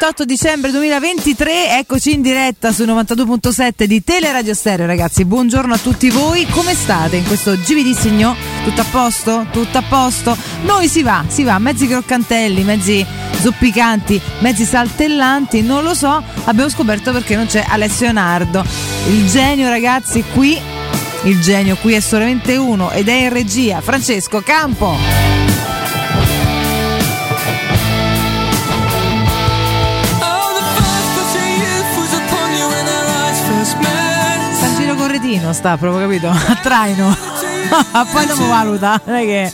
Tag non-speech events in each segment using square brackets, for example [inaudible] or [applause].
18 dicembre 2023, eccoci in diretta su 92.7 di Teleradio Stereo ragazzi, buongiorno a tutti voi, come state in questo GVD Signò? Tutto a posto? Tutto a posto? Noi si va, si va, mezzi croccantelli, mezzi zoppicanti, mezzi saltellanti, non lo so, abbiamo scoperto perché non c'è Alessio Nardo. Il genio ragazzi qui, il genio qui è solamente uno ed è in regia, Francesco Campo. Corretino sta proprio capito? [laughs] A traino. [laughs] Poi dopo valuta, non è che.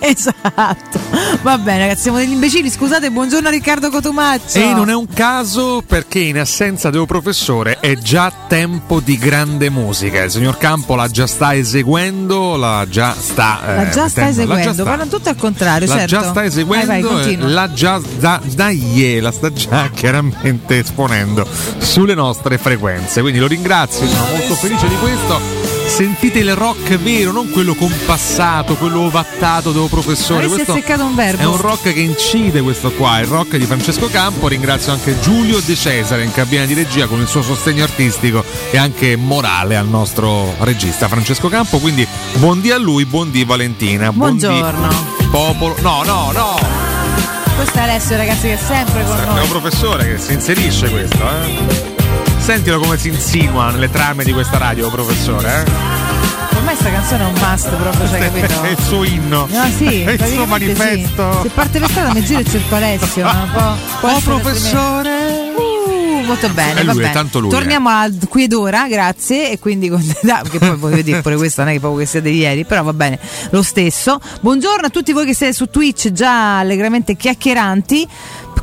[laughs] esatto. Va bene, ragazzi, siamo degli imbecilli. Scusate, buongiorno Riccardo Cotumaccio. E non è un caso perché in assenza del professore è già tempo di grande musica. Il signor Campo la già sta eseguendo, la già sta. La già sta eseguendo, guardano tutto al contrario. La certo. già sta eseguendo, vai, vai, la già da, dai, la sta già [laughs] chiaramente esponendo sulle nostre frequenze. Quindi lo ringrazio, sono molto felice di questo sentite il rock vero, non quello compassato, quello ovattato del professore. Questo un verbo. È un rock che incide questo qua, il rock di Francesco Campo. Ringrazio anche Giulio De Cesare in cabina di regia con il suo sostegno artistico e anche morale al nostro regista Francesco Campo. Quindi buondì a lui, buondì Valentina. Buongiorno. Buondì popolo. No, no, no. Questo è Alessio, ragazzi, che è sempre con noi. È un professore che si inserisce questo, eh. Sentilo come si insinua nelle trame di questa radio, professore. Eh? Ormai sta canzone è un must proprio, cioè, capito? è il suo inno. No, sì, è il suo manifesto. Sì. Se parte per strada mi giro e cerco Alessio. Un po'. Oh, professore! Uh, molto bene, è va lui, tanto lui, Torniamo eh. al qui ed ora, grazie. E quindi [laughs] che poi voglio dire pure questa non è che proprio che siete di ieri, però va bene lo stesso. Buongiorno a tutti voi che siete su Twitch già allegramente chiacchieranti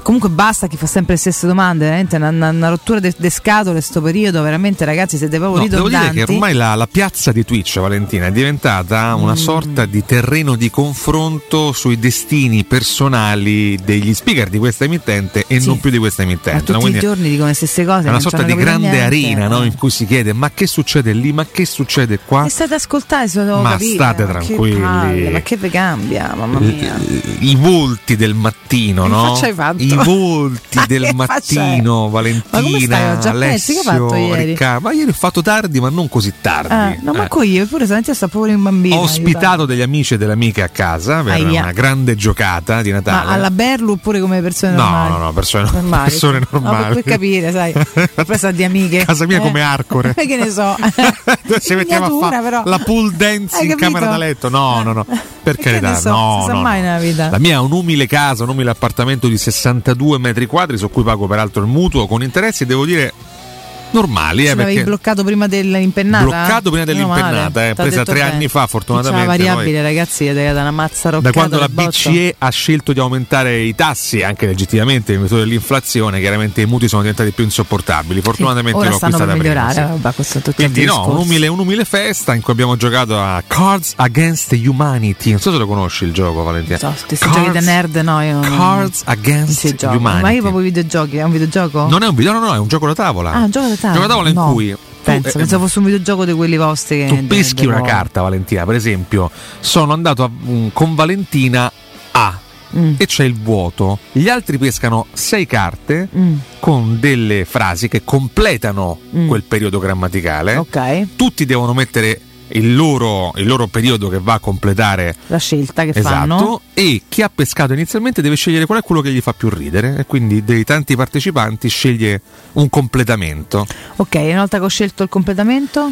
comunque basta chi fa sempre le stesse domande, veramente una, una, una rottura di scatole sto periodo, veramente ragazzi siete proprio no, ridondanti. Devo dire che ormai la, la, piazza di Twitch, Valentina, è diventata una mm. sorta di terreno di confronto sui destini personali degli speaker di questa emittente e sì. non più di questa emittente. Ma tutti no? Quindi i giorni dicono le stesse cose. È una sorta di grande niente. arena no? in cui si chiede ma che succede lì, ma che succede qua. E state ascoltare, se lo ma capire, state ma tranquilli. Che palle, ma che vi cambia, mamma mia. I, volti del mattino, no? I volti [laughs] del mattino, Valentina, Alessio, che hai fatto ieri? Riccardo. Ma ieri ho fatto tardi, ma non così tardi. Ah, no, manco io, eppure stamattina sta proprio in bambino. Ho ospitato degli amici e delle amiche a casa per Aia. una grande giocata di Natale. Ma alla Berlu oppure come persone no, normali? No, no, persone normali. [laughs] Persone normali. No, per capire, sai. [laughs] Questa di amiche. Casa mia eh? come Arcore. che ne so. Ci mettiamo a fare però. la pool dance Hai in capito? camera da letto. No, no, no. Per carità, so, no, si no, mai no. nella vita. La mia è un umile casa, un umile appartamento di 62 metri quadri su cui pago peraltro il mutuo con interessi, devo dire normali. Eh, l'avevi bloccato prima dell'impennata? bloccato prima dell'impennata, eh, presa tre bene. anni fa, fortunatamente. la variabile, poi- ragazzi, è da una mazza roccata. da quando la. BCE ha scelto di aumentare i tassi, anche legittimamente in virtù dell'inflazione, chiaramente i mutui sono diventati più insopportabili. Fortunatamente Ora l'ho acquistata prima. migliorare, sì. vabbè, Quindi no, un'umile, un'umile festa in cui abbiamo giocato a Cards Against Humanity. Non so se lo conosci il gioco, Valentina. So, questi giochi da nerd, no, io Cards Against. Humanity. Ma io proprio i videogiochi, è un videogioco? Non è un video, no, no, è un gioco da tavola. Ah, un gioco da tavola. Gioco da tavola in No, cui Penso, eh, pensavo fosse un videogioco di quelli vostri. che- tu peschi una carta, Valentina. Per esempio, sono andato a- mm, con Valentina A. Mm. E c'è il vuoto. Gli altri pescano sei carte Mm, con delle frasi che completano Mm. quel periodo grammaticale. ok, Tutti devono mettere il loro, il loro periodo che va a completare la scelta che esatto. Fanno. e chi ha pescato inizialmente deve scegliere qual è quello che gli fa più ridere. E quindi dei tanti partecipanti sceglie un completamento. Ok, una volta che ho scelto il completamento,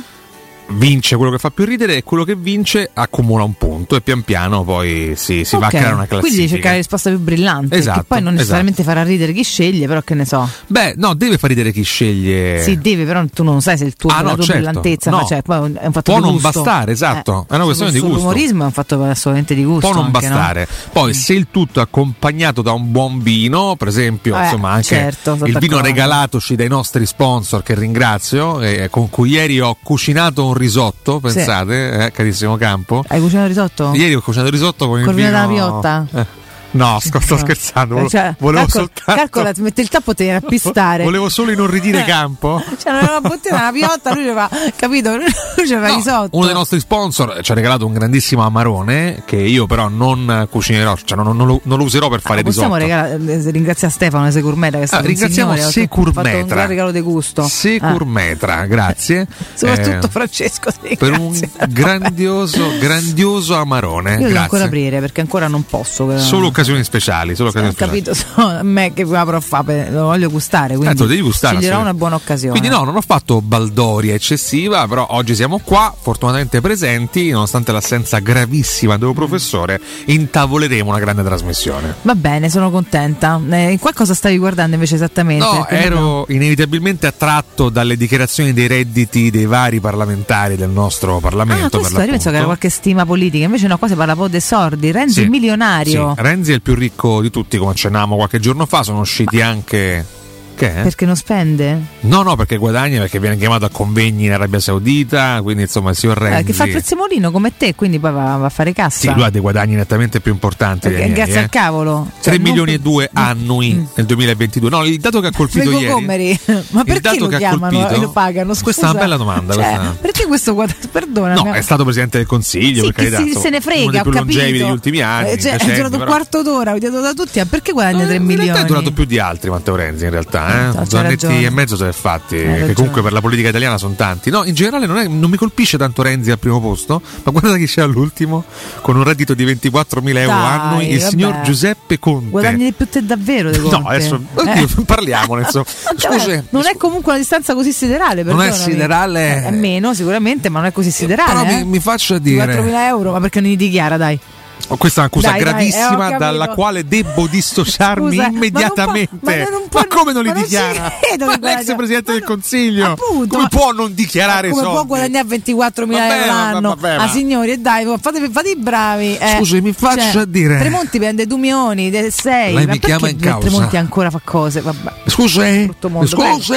vince quello che fa più ridere e quello che vince accumula un punto e pian piano poi si, si va a creare una classifica Quindi cercare la risposta più brillante. Esatto, che poi non necessariamente farà ridere chi sceglie, però che ne so. beh no deve far ridere chi sceglie Sì, deve, però tu non sai se il tuo, Ah, la no, tua certo. brillantezza No. cioè, poi è un fatto Può di non gusto. bastare, esatto. È una questione di gusto. L'umorismo è un fatto assolutamente di gusto. può non anche, no? bastare. Poi, se il tutto è accompagnato da un buon vino, per esempio, Eh, insomma, anche certo, il vino regalatoci dai nostri sponsor, che ringrazio, eh, con cui ieri ho cucinato un risotto. Pensate, eh, carissimo Campo. Hai cucinato il risotto? Ieri ho cucinato il risotto con il Col vino vino della Piotta? Eh, No, sto, sto scherzando. Volevo, Cioè, volevo calcola, soltanto. calcola, ti mette il tappo e te ne a pistare. Volevo solo inorridire campo. [laughs] Cioè, non era una bottiglia, una piotta, lui ci fa, capito? Lui ci fa No, risotto. uno dei nostri sponsor ci ha regalato un grandissimo amarone che io però non cucinerò, cioè non, non lo, non lo userò per fare Ah, possiamo risotto. regalare, eh, ringraziare Stefano e Securmetra che è stato Ah, ringraziamo un un Securmetra. gran regalo di gusto. Securmetra, grazie. Ah, [laughs] soprattutto Eh, Francesco per un grandioso, grandioso amarone. Io devo grazie. ancora aprire perché ancora non posso. però- Solo occasioni speciali, solo Ho occasioni speciali. capito, so, a me che apro a fare, lo voglio gustare, quindi lo devi gustare. sceglierò una buona occasione. Quindi no, non ho fatto baldoria eccessiva, però oggi siamo qua, fortunatamente presenti, nonostante l'assenza gravissima del professore, intavoleremo una grande trasmissione. Va bene, sono contenta. Eh, qua cosa stavi guardando invece esattamente? No, ero inevitabilmente attratto dalle dichiarazioni dei redditi dei vari parlamentari del nostro Parlamento. Ah, per questo io penso che era qualche stima politica, invece no, qua si parla proprio dei sordi. Renzi Sì, milionario. sì, Renzi è il più ricco di tutti, come accennavamo qualche giorno fa, sono usciti anche... È? Perché non spende? No, no, perché guadagna, perché viene chiamato a convegni in Arabia Saudita, quindi insomma il signor Eh, che fa il prezzemolino come te, quindi poi va, va a fare cassa. Sì, lui ha dei guadagni nettamente più importanti dei Perché, miei, grazie eh. al cavolo. 3 Cioè, milioni e non- 2 annui nel 2022. No, il dato che ha colpito Prego ieri. Comeri, [laughs] ma perché lo chiamano colpito- e lo pagano? Scusa. Questa è una bella domanda. Cioè, questa- Perché questo guadagno? Perdona. No, è stato presidente del consiglio, Sì, per carità. si, se ne uno frega, dei ho più longevi capito. degli ultimi anni. Eh, cioè, è durato un quarto d'ora, ho detto da tutti, ma perché guadagna 3 Eh, in milioni? realtà è durato più di altri Matteo Renzi in realtà, eh? No, due annetti e mezzo è fatti, che comunque per la politica italiana sono tanti. No, in generale non, è- non mi colpisce tanto Renzi al primo posto, ma guarda chi c'è all'ultimo, con un reddito di 24.000 euro Dai, annui, il vabbè. signor Giuseppe Conte. Guadagni di più te davvero, De Conte. No, adesso Eh. [laughs] parliamone. insomma. [laughs] Scusi, non è comunque una distanza così siderale. Non è siderale. Eh, È meno sicuramente, ma non è così siderale. però eh. mi, mi faccia dire, 4.000 euro, ma perché non li dichiara, dai? Oh, questa è un'accusa Dai, dai, eh, gravissima dalla quale devo dissociarmi Scusa, ma non immediatamente. ma non può- come non li ma non dichiara? [laughs] Ma che l'ex presidente ma del Consiglio appunto, come ma- può non dichiarare Come soldi? può guadagnare 24.000 Vabbè, euro ma- l'anno? vabbè, ma- Ah, signori, e dai, fate, fate i bravi. eh. Scusi, mi faccia Cioè, dire- Tremonti prende 2 milioni, 6. Lei mi chiama in causa. Tremonti ancora fa cose, vabbè. Scusi, scusi.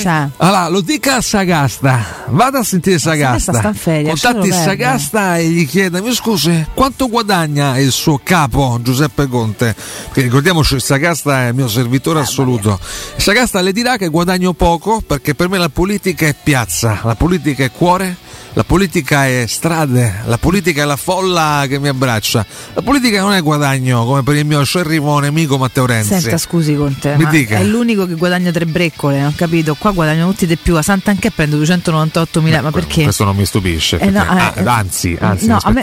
Cioè. Allora, lo dica a Sagasta. Vada a sentire Sagasta Sagasta. sta in ferie, Contatti. Sagasta e gli chieda: Mi scusi, quanto guadagna il suo capo Giuseppe Conte? Perché ricordiamoci, Sagasta è il mio servitore assoluto. Sagasta le dirà che guadagno poco perché per me la politica è piazza, la politica è cuore. La politica è strade, la politica è la folla che mi abbraccia. La politica non è guadagno come per il mio scerrimo nemico Matteo Renzi. Senta, scusi ma dica. è l'unico che guadagna tre breccole, ho capito? Qua guadagnano tutti di più, a Sant'Anché prende 298 mila, ma perché? Questo non mi stupisce. Eh, no, eh, Ah, anzi, anzi, no, mi a me-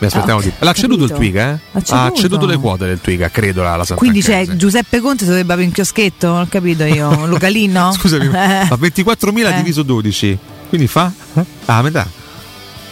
Mi aspettavo Ah, di... ok, L'ha ceduto il. Twiga, eh? Ha ceduto. Ha ceduto le quote del Twiga, credo, la, la Quindi c'è. Giuseppe Conte dovrebbe avere un chioschetto, non ho capito io, [laughs] localino? [laughs] Scusami, Eh. ma 24.000 Eh. diviso 12, quindi fa? eh? Ah, a metà.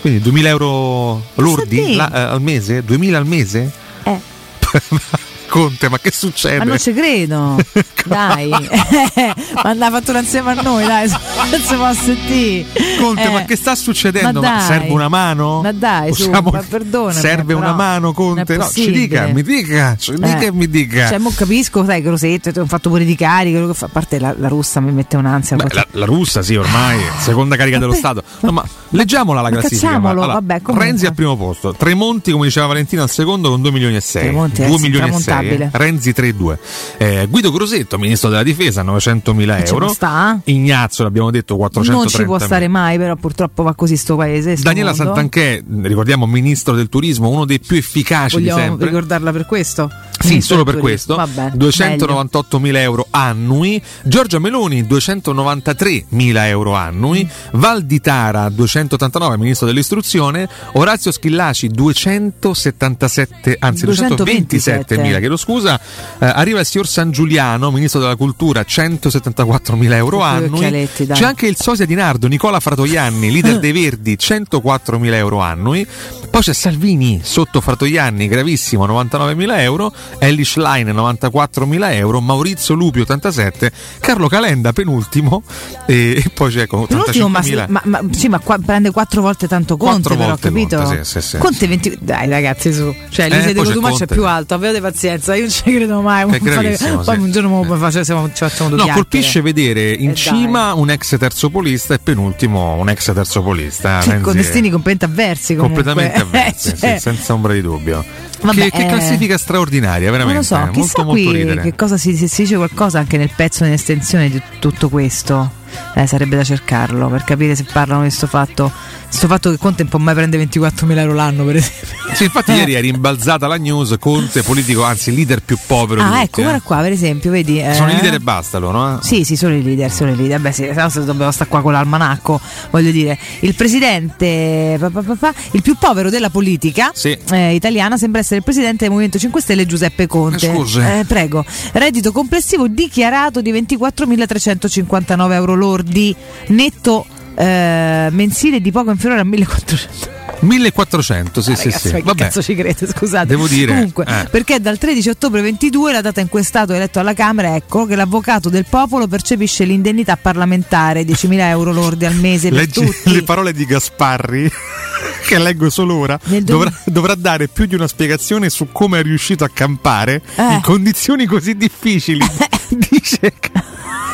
Quindi 2.000 euro lordi la- eh, al mese? 2.000 al mese? Eh. [laughs] Conte, ma che succede? Ma non ci credo, [laughs] dai, [laughs] ma ha fatto insieme a noi, dai, [laughs] non si può sentire. Conte, Eh, ma che sta succedendo? ma Ma serve una mano? Ma dai, su, Possiamo- ma perdonami, Serve una mano, Conte? No, ci dica, mi dica, ci dica Eh. e mi dica. Cioè, mo capisco, sai, Grosetto, ti ho fatto pure di fa- a parte la, la russa mi mette un'ansia. Beh, la, la russa sì, ormai, seconda carica dello Stato. No, ma leggiamola la classifica. Allora, vabbè. Renzi al primo posto, Tremonti, come diceva Valentina, al secondo con 2 milioni e 6. Tremonti è 2 milioni e 6. Intramontabile. Renzi 3,2. Eh, Guido Grosetto, ministro della difesa, 900 mila ci euro. sta? Ignazio, l'abbiamo detto, 430 non ci può stare mai, però purtroppo va così sto paese. sto Daniela mondo. Santanchè, ricordiamo, ministro del turismo, uno dei più efficaci di Vogliamo sempre. ricordarla per questo? Sì, Ministro solo per questo. Vabbè, 298 mila euro annui. Giorgia Meloni 293 mila euro annui. Val di Tara 289, ministro dell'istruzione. Orazio Schillaci 277, anzi 227 mila, chiedo scusa. Eh, arriva il signor San Giuliano, ministro della cultura, 174 mila euro annui. C'è anche il sosia di Nardo, Nicola Fratoianni, leader [laughs] dei Verdi, 104 mila euro annui. Poi c'è Salvini sotto Fratoianni, gravissimo, 99 mila euro. Ellie Schlein, 94 mila euro. Maurizio Lupi, 87. Carlo Calenda, penultimo. E, e poi c'è con L'ultimo, 85 ma, mila. ma, ma- sì, ma qua prende quattro volte tanto Conte, però, capito? Conte, sì, sì, sì. Conte 20. Dai, ragazzi, su. Cioè, Eh, l'Ise di c'è Cotumaccio è Conte. più alto, avete pazienza. Pensa, io non ci credo mai. È gravissimo, Poi sì. un giorno mo facciamo, ci facciamo due No, chiacchiere. colpisce vedere in Eh, cima un ex terzopolista e penultimo un ex terzopolista. Renzi con destini completamente avversi comunque. completamente [laughs] avversi, Eh, cioè, sì, senza ombra di dubbio. Vabbè, che, che eh, classifica straordinaria, Non veramente. lo so, molto, chissà molto qui ridere. che cosa si, si dice qualcosa anche nel pezzo in estensione di tutto questo. Eh, sarebbe da cercarlo per capire se parlano di questo fatto. Questo fatto che Conte non può mai prendere 24.000 euro l'anno, per esempio. Sì, infatti Eh. ieri è rimbalzata la news, Conte politico, anzi leader più povero Ah, tutti. ecco, eh. guarda qua, per esempio, vedi. eh, Sono i leader e basta loro, eh? Sì, sì, solo i leader, solo i leader. Beh, sì, se no se dobbiamo stare qua con l'almanacco, voglio dire. Il presidente, pa, pa, pa, il più povero della politica Sì. eh, italiana sembra essere il presidente del Movimento 5 Stelle Giuseppe Conte. Eh, prego. Reddito complessivo dichiarato di 24.359 euro lordi, netto mensile di poco inferiore a 1.400. 1400, sì, Ah, sì, ragazzi, sì. ma che Vabbè. cazzo ci crede? Scusate. Devo dire, Comunque, eh. perché dal 13 ottobre 22, la data in cui è stato eletto alla Camera, ecco che l'avvocato del popolo percepisce l'indennità parlamentare, 10.000 euro lordi al mese per Leggi tutti. le parole di Gasparri. [laughs] Che leggo solo ora, Nel dovrà, dovrà dare più di una spiegazione su come è riuscito a campare Eh. in condizioni così difficili. [laughs] Dice che-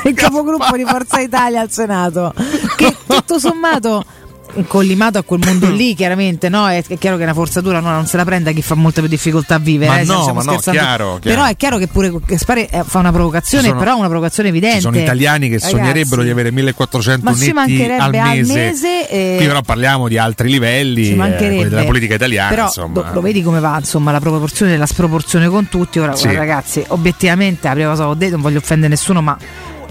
il capogruppo di Forza Italia al Senato, che [laughs] tutto sommato collimato a quel mondo [coughs] lì chiaramente no? è, è chiaro che una forzatura no, non se la prenda chi fa molta più difficoltà a vivere Ma eh, no, ma no, chiaro, chiaro. però è chiaro che pure Gaspare eh, fa una provocazione sono- però una provocazione evidente sono italiani che Ragazzi, sognerebbero di avere 1400 Ma ci netti mancherebbe al al mese. mese, eh, Qui però parliamo di altri livelli, ci eh, della politica italiana. però do- lo vedi come va insomma la proporzione e la sproporzione con tutti ora Sì. guarda, ragazzi obiettivamente la prima cosa che ho detto non voglio offendere nessuno ma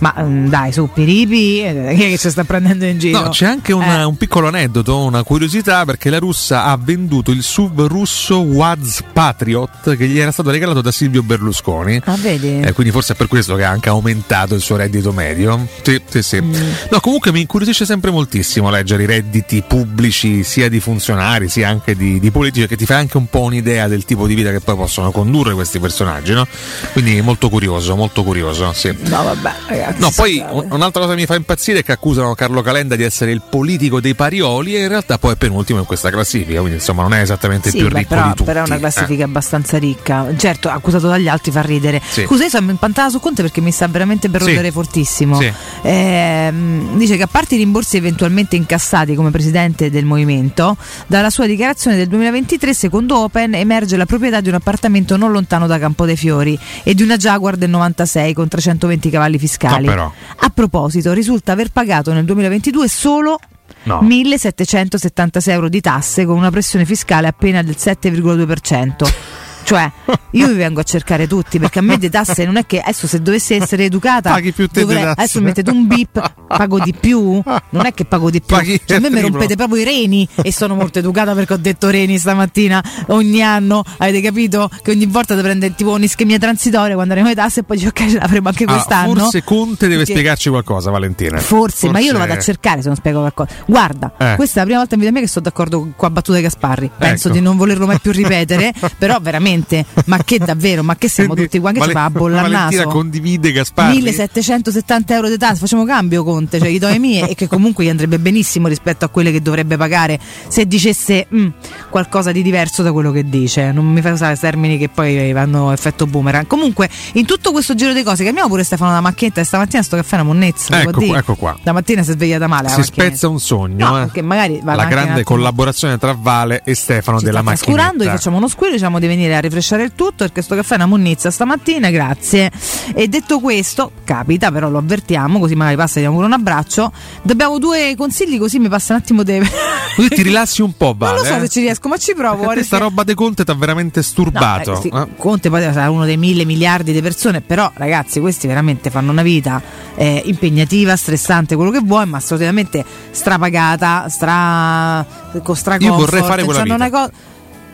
ma mm, dai su Piripi eh, [laughs] chi è che ci sta prendendo in giro No, c'è anche un, Eh. un piccolo aneddoto, una curiosità, perché la russa ha venduto il SUV russo Waz Patriot che gli era stato regalato da Silvio Berlusconi. ah vedi Eh, quindi forse è per questo che ha anche aumentato il suo reddito medio. Sì, sì, sì. Mm. No, comunque mi incuriosisce sempre moltissimo leggere i redditi pubblici sia di funzionari sia anche di, di politici, che ti fa anche un po' un'idea del tipo di vita che poi possono condurre questi personaggi, no? Quindi molto curioso, molto curioso, sì. no vabbè ragazzi No, poi un'altra cosa che mi fa impazzire è che accusano Carlo Calenda di essere il politico dei parioli e in realtà poi è penultimo in questa classifica, quindi insomma non è esattamente il Sì, più beh, ricco però, di tutti. però è una classifica Eh. abbastanza ricca. Certo, accusato dagli altri fa ridere. Sì. Scusa, io sono impantata su Conte perché mi sta veramente per Sì. rodere fortissimo. Sì. Ehm, dice che a parte i rimborsi eventualmente incassati come presidente del movimento, dalla sua dichiarazione del 2023, secondo Open, emerge la proprietà di un appartamento non lontano da Campo dei Fiori e di una Jaguar del 96 con 320 cavalli fiscali. No, però. A proposito, risulta aver pagato nel 2022 solo No. 1776 euro di tasse con una pressione fiscale appena del 7,2%. [laughs] Cioè, [laughs] io vi vengo a cercare tutti perché a me di tasse non è che adesso se dovessi essere educata, Paghi più te dovrei- adesso mettete un bip, pago di più? Non è che pago di più, Paghi cioè, a me mi rompete proprio i reni e sono molto educata perché ho detto reni stamattina ogni anno, avete capito? Che ogni volta ti prende tipo un'ischemia transitoria quando arrivano le tasse e poi dici ok ce l'avremo anche Ah, quest'anno. forse Conte deve Perché- spiegarci qualcosa, Valentina. Forse, ma io lo vado a cercare se non spiego qualcosa. Guarda, Eh. questa è la prima volta in vita mia che sto d'accordo con la battuta di Gasparri. Penso Ecco. di non volerlo mai più ripetere, [laughs] però veramente, ma che [laughs] davvero, ma che siamo Quindi, tutti qua che ci Vale- fa a bolla al Valentina naso? condivide Gasparri. 1770 euro di tasse, facciamo cambio Conte, cioè gli do le mie e che comunque gli andrebbe benissimo rispetto a quelle che dovrebbe pagare se dicesse "Mm, qualcosa di diverso da quello che dice. Non mi fa usare termini che poi vanno effetto boomerang. Comunque, in tutto questo giro di cose, chiamiamo pure Stefano da macchinetta e stamattina sto caffè è una monnezza. Ecco, dire? ecco qua. La mattina si è svegliata male. la Si spezza un sogno. No, eh. perché magari va La grande collaborazione tra Vale e Stefano ci della sta macchina. trascurando, gli facciamo uno squillo, diciamo di venire a rifresciare il tutto perché sto caffè è una monnezza stamattina, grazie. E detto questo, capita, però lo avvertiamo, così magari passa e diamo pure un abbraccio. Dobbiamo due consigli così mi passa un attimo di... Così [laughs] ti rilassi un po', Vale. non lo so eh. se ci riesco, ma ci provo. Perché guarda, sta che- roba di Conte ti ha veramente sturbato. No, eh, sì, eh. Conte poi sarà uno dei mille miliardi di persone, però ragazzi questi veramente fanno una vita eh, impegnativa, stressante, quello che vuoi, ma assolutamente strapagata, stra... con stra Io vorrei fare quella c'hanno vita.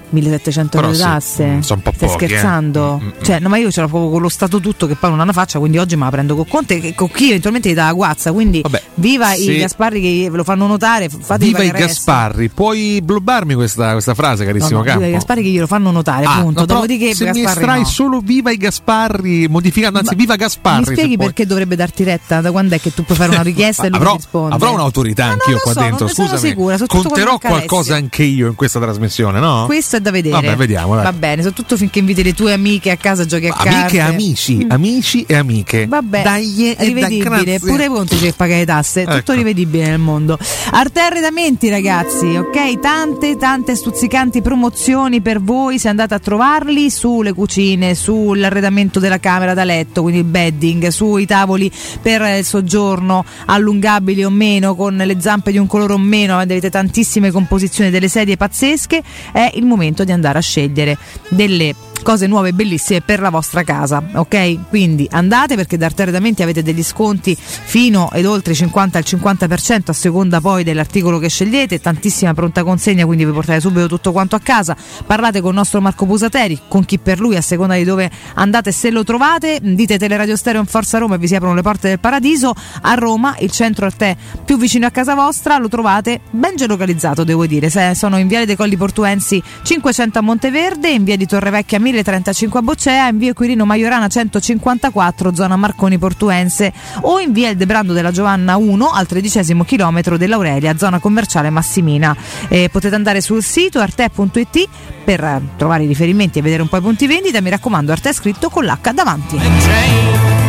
Una cosa... 1700 euro di tasse? mm, sono un po' Stai pochi, eh. scherzando? Mm, mm, Cioè, no, ma io ce l'ho proprio con lo Stato tutto che poi non hanno faccia, quindi oggi me la prendo con Conte e con chi eventualmente gli dà la guazza. Quindi Vabbè, viva i Gasparri che ve lo fanno notare, Viva i. Gasparri, puoi blobbarmi questa, questa frase, No, carissimo no, viva Campo? i Gasparri che glielo fanno notare, Ah, punto. no, Dopodiché se mi Gasparri estrai no. solo viva i Gasparri, modificando, anzi, Ma viva Gasparri. Mi spieghi perché dovrebbe darti retta? Da quando è che tu puoi fare una [laughs] richiesta e lui avrò, risponde? avrò un'autorità non anch'io qua so, dentro. Scusami, conterò qualcosa anche io in questa trasmissione, no? Questo è da vedere. Vabbè, vediamo. Dai. Va bene, soprattutto finché inviti le tue amiche a casa a giochi a amiche carte. e amici, mm. amici e amiche. Vabbè, Dai, rivedibile. Pure voi non ti c'è pagare tasse, ecco. tutto rivedibile nel mondo. Arte Arredamenti, ragazzi, ok? Tante, tante stuzzicanti promozioni per voi. Se andate a trovarli sulle cucine, sull'arredamento della camera da letto, quindi il bedding, sui tavoli per il soggiorno allungabili o meno, con le zampe di un colore o meno, avete tantissime composizioni delle sedie pazzesche. È il momento di andare a scegliere delle cose nuove e bellissime per la vostra casa, ok? Quindi andate perché da Arte Arredamenti avete degli sconti fino ed oltre 50 al 50% a seconda poi dell'articolo che scegliete, tantissima pronta consegna, quindi vi portate subito tutto quanto a casa. Parlate con il nostro Marco Pusateri, con chi per lui a seconda di dove andate se lo trovate, dite Teleradio Stereo in Forza Roma e vi si aprono le porte del paradiso. A Roma, il centro Arte più vicino a casa vostra, lo trovate ben gelocalizzato, devo dire. Sono in Viale dei Colli Portuensi 500 a Monteverde, in Via di Torrevecchia 1000 35 a Boccea, in via Quirino Maiorana 154, zona Marconi Portuense, o in via Il Debrando della Giovanna 1 al tredicesimo chilometro dell'Aurelia, zona commerciale Massimina. Eh, potete andare sul sito arte.it per trovare i riferimenti e vedere un po' i punti vendita. Mi raccomando, Arte è scritto con l'H davanti.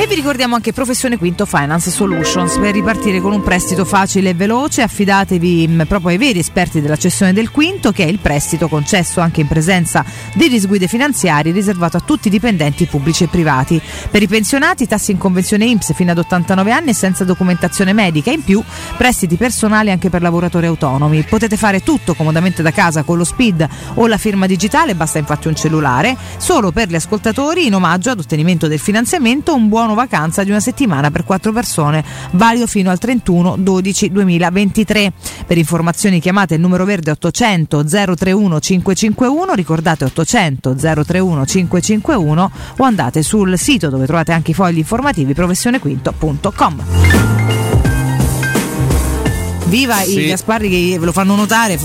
E vi ricordiamo anche Professione Quinto Finance Solutions per ripartire con un prestito facile e veloce. Affidatevi mm, proprio ai veri esperti della cessione del quinto, che è il prestito concesso anche in presenza di disguide finanziari riservato a tutti i dipendenti pubblici e privati. Per i pensionati, tassi in convenzione IMSS fino ad 89 anni senza documentazione medica. In più, prestiti personali anche per lavoratori autonomi. Potete fare tutto comodamente da casa con lo SPID o la firma digitale, basta infatti un cellulare. Solo per gli ascoltatori, in omaggio ad ottenimento del finanziamento, un buon vacanza di una settimana per quattro persone, valido fino al 31 12 2023. Per informazioni chiamate il numero verde 800 031 551, ricordate 800 031 551 o andate sul sito dove trovate anche i fogli informativi professionequinto.com. Viva sì. i Gasparri che ve lo fanno notare.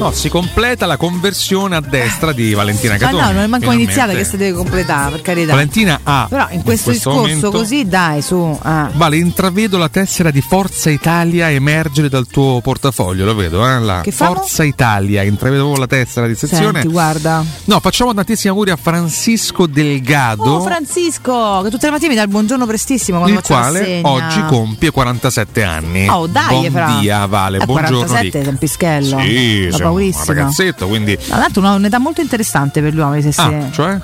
No, si completa la conversione a destra di Valentina Catoni. Ma no, non è manco iniziata che si deve completare, per carità. Valentina ha. Però in questo, in questo discorso così, dai, su. Ah. Vale, intravedo la tessera di Forza Italia emergere dal tuo portafoglio, lo vedo, eh? La che Forza Italia, intravedo la tessera di sezione. Senti, guarda. No, facciamo tantissimi auguri a Francisco Delgado. Oh, Francisco, che tutte le mattine mi dà il buongiorno prestissimo quando il quale oggi compie 47 anni. Oh, dai, Buon dia, Vale, eh, buongiorno. 47 è un pischello. Sì, un ragazzetto, quindi... Tra l'altro un'età molto interessante per gli uomini, se ah, si... cioè?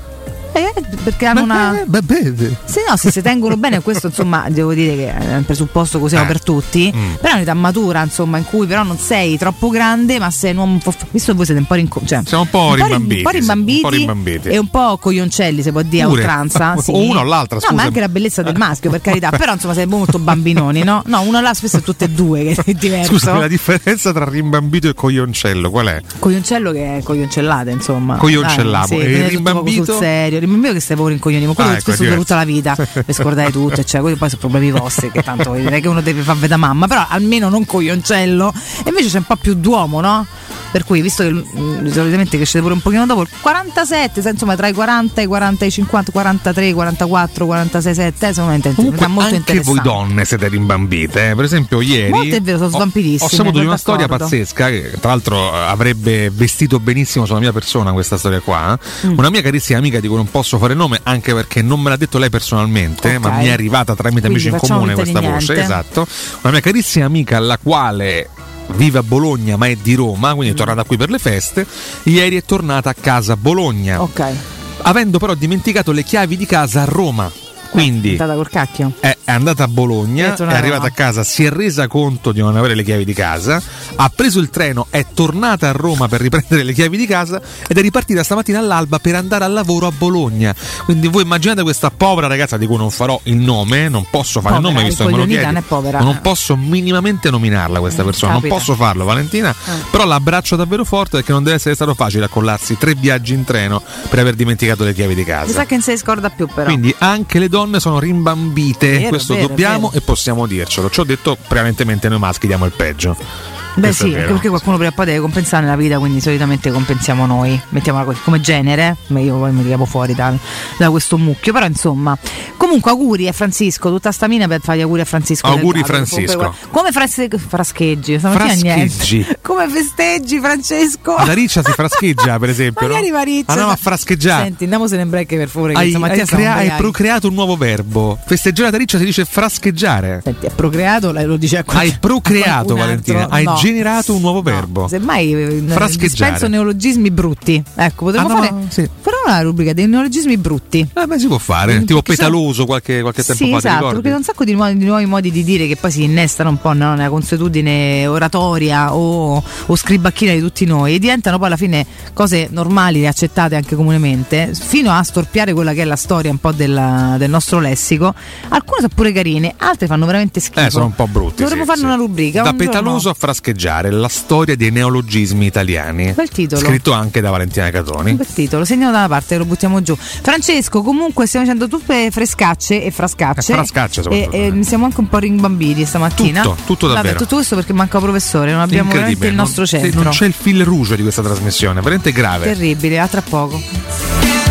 Eh, perché hanno una. Beh, sì, no, se si tengono bene, questo insomma [laughs] devo dire che è un presupposto così eh. per tutti. Mm. Però è un'età matura, insomma, in cui però non sei troppo grande, ma sei un uomo un po'. Visto che voi siete un po' rinco... cioè, Siamo un po' rimbambiti. Un po' rimbambiti, un po rimbambiti. e un po' coglioncelli, se può dire, a oltranza. [laughs] Sì. O uno o l'altra, No, ma anche la bellezza del maschio, per carità. [laughs] però insomma sei molto bambinoni, no? No, uno là spesso è tutte e due che è diverso. Scusa, la differenza tra rimbambito e coglioncello qual è? Coglioncello che è coglioncellata, insomma. Coglioncellavo. Dai, sì, e rimbambito? Sul serio. Rimbambito che stai proprio coglioni, ma quello ah, ecco, spesso dura tutta la vita per scordare tutto, cioè, quelli poi sono problemi vostri, che tanto vuol dire che uno deve far vedere mamma, però almeno non coglioncello. E invece c'è un po' più d'uomo, no? Per cui, visto che mh, solitamente crescete pure un pochino dopo, il 47, se, insomma, tra i 40 e i 40, i 50, 43, 44, 46, 7, sono molto anche interessante. voi donne siete rimbambite, eh? per esempio ieri Molto è vero, sono svampirissime. Ho, ho saputo di una storia pazzesca che tra l'altro avrebbe vestito benissimo sulla mia persona questa storia qua. Mm. Una mia carissima amica di cui non posso fare nome anche perché non me l'ha detto lei personalmente, okay. ma mi è arrivata tramite Quindi amici in comune questa voce, esatto. Una mia carissima amica alla quale vive a Bologna ma è di Roma, quindi è Mm. tornata qui per le feste. Ieri è tornata a casa a Bologna, Ok. avendo però dimenticato le chiavi di casa a Roma. Quindi È andata col cacchio. è, andata a Bologna, È è, arrivata Roma. a casa, si è resa conto di non avere le chiavi di casa, ha preso il treno, è tornata a Roma per riprendere le chiavi di casa ed è ripartita stamattina all'alba per andare al lavoro a Bologna. Quindi voi immaginate questa povera ragazza di cui non farò il nome, non posso fare Povera, il nome visto che me lo chiedi. povera. Non posso minimamente nominarla questa persona, capita. non posso farlo Valentina, però l'abbraccio davvero forte perché non deve essere stato facile accollarsi tre viaggi in treno per aver dimenticato le chiavi di Mi casa. sa che non si scorda più però. Quindi anche le donne sono rimbambite, Vero, questo vero, dobbiamo vero. e possiamo dircelo. Ci ho detto prevalentemente noi maschi diamo il peggio. Beh sì, anche perché qualcuno prima o poi deve compensare nella vita, quindi solitamente compensiamo noi, mettiamola così, come genere, ma io poi mi tiriamo fuori da, da, questo mucchio, però insomma, comunque auguri a Francesco, tutta stamina per fare gli auguri a Francisco. Auguri Francisco. Come fras- frascheggi? Frascheggi. [laughs] Come festeggi Francesco? La riccia si frascheggia per [laughs] esempio. Magari no? Mariccia. Andiamo a frascheggiare. Senti, andiamosene in break per favore. Hai, hai, crea- hai procreato un nuovo verbo. Festeggiare la riccia si dice frascheggiare. Senti, hai procreato, lo dice a qualcun Hai procreato Valentina, hai no. Generato un nuovo verbo. No, semmai eh, frascheggiare. Penso neologismi brutti. Ecco, potremmo ah, no, fare sì. però una rubrica dei neologismi brutti. Eh beh, si può fare, tipo petaloso qualche, qualche tempo sì, fa, esatto, perché un sacco di nuovi, di nuovi, modi di dire che poi si innestano un po' no, nella consuetudine oratoria o, o scribacchina di tutti noi e diventano poi alla fine cose normali e accettate anche comunemente, fino a storpiare quella che è la storia un po' della, del nostro lessico. Alcune sono pure carine, altre fanno veramente schifo. Eh, sono un po' brutti. Dovremmo sì, farne sì. una rubrica. Da un petaloso giorno... a frascheggiare, la storia dei neologismi italiani. Bel titolo. Scritto anche da Valentina Catoni. Bel titolo, segniamo da una parte, lo buttiamo giù. Francesco, comunque stiamo facendo tutte frescacce e frascacce. Eh, frascacce e, e ne siamo anche un po' rimbambiti stamattina. Tutto, tutto davvero. Vabbè, tutto questo perché manca professore, non abbiamo veramente il nostro non, centro. Non c'è il fil rouge di questa trasmissione, veramente grave. Terribile, a tra poco.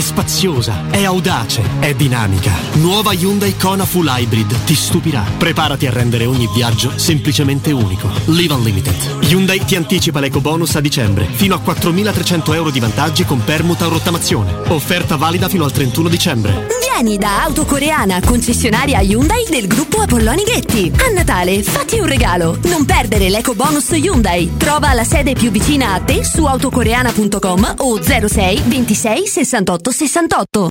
È spaziosa, è audace, è dinamica. Nuova Hyundai Kona Full Hybrid ti stupirà. Preparati a rendere ogni viaggio semplicemente unico. Live Unlimited. Hyundai ti anticipa l'eco bonus a dicembre, fino a 4.300 euro di vantaggi con permuta o rottamazione. Offerta valida fino al 31 dicembre. Vieni da Autocoreana, concessionaria Hyundai del gruppo Apolloni Ghetti. A Natale fatti un regalo. Non perdere l'eco bonus Hyundai. Trova la sede più vicina a te su autocoreana.com o 06 26 68 68.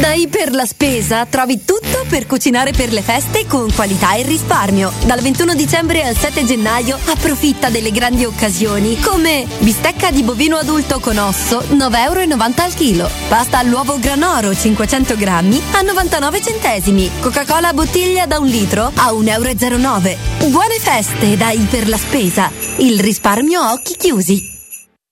Da Iper la Spesa trovi tutto per cucinare per le feste con qualità e risparmio. Dal 21 dicembre al 7 gennaio approfitta delle grandi occasioni come bistecca di bovino adulto con osso 9,90 euro al chilo, pasta all'uovo granoro 500 grammi a 99 centesimi, Coca-Cola bottiglia da un litro a 1,09 euro. Buone feste da Iper la Spesa, il risparmio a occhi chiusi.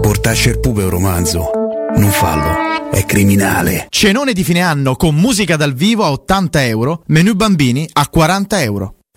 Portasce il pupe un romanzo. Non fallo. È criminale. Cenone di fine anno con musica dal vivo a 80 euro, menù bambini a 40 euro.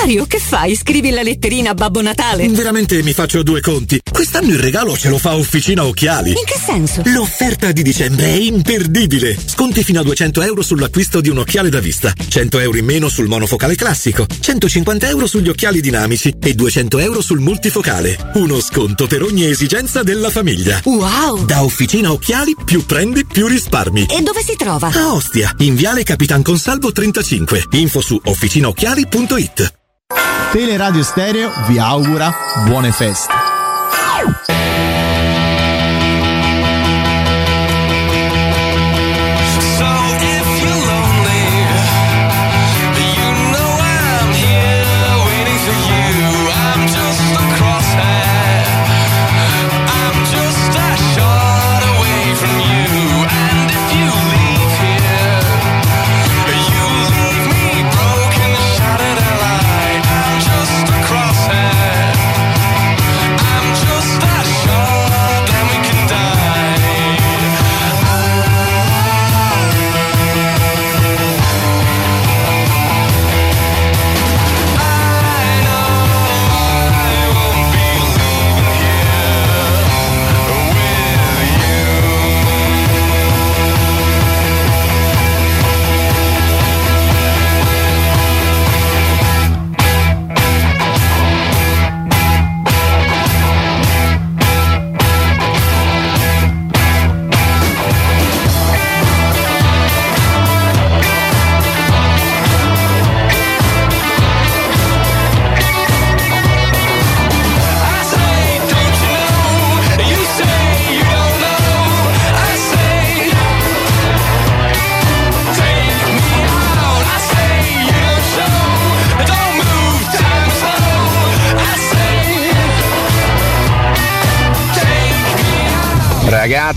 Mario, che fai? Scrivi la letterina a Babbo Natale? Veramente mi faccio due conti. Quest'anno il regalo ce lo fa Officina Occhiali. In che senso? L'offerta di dicembre è imperdibile. Sconti fino a 200 euro sull'acquisto di un occhiale da vista, 100 euro in meno sul monofocale classico, 150 euro sugli occhiali dinamici e 200 euro sul multifocale. Uno sconto per ogni esigenza della famiglia. Wow! Da Officina Occhiali più prendi più risparmi. E dove si trova? A Ostia, in Viale Capitan Consalvo 35. Info su officinaocchiali.it. Teleradio Stereo vi augura buone feste.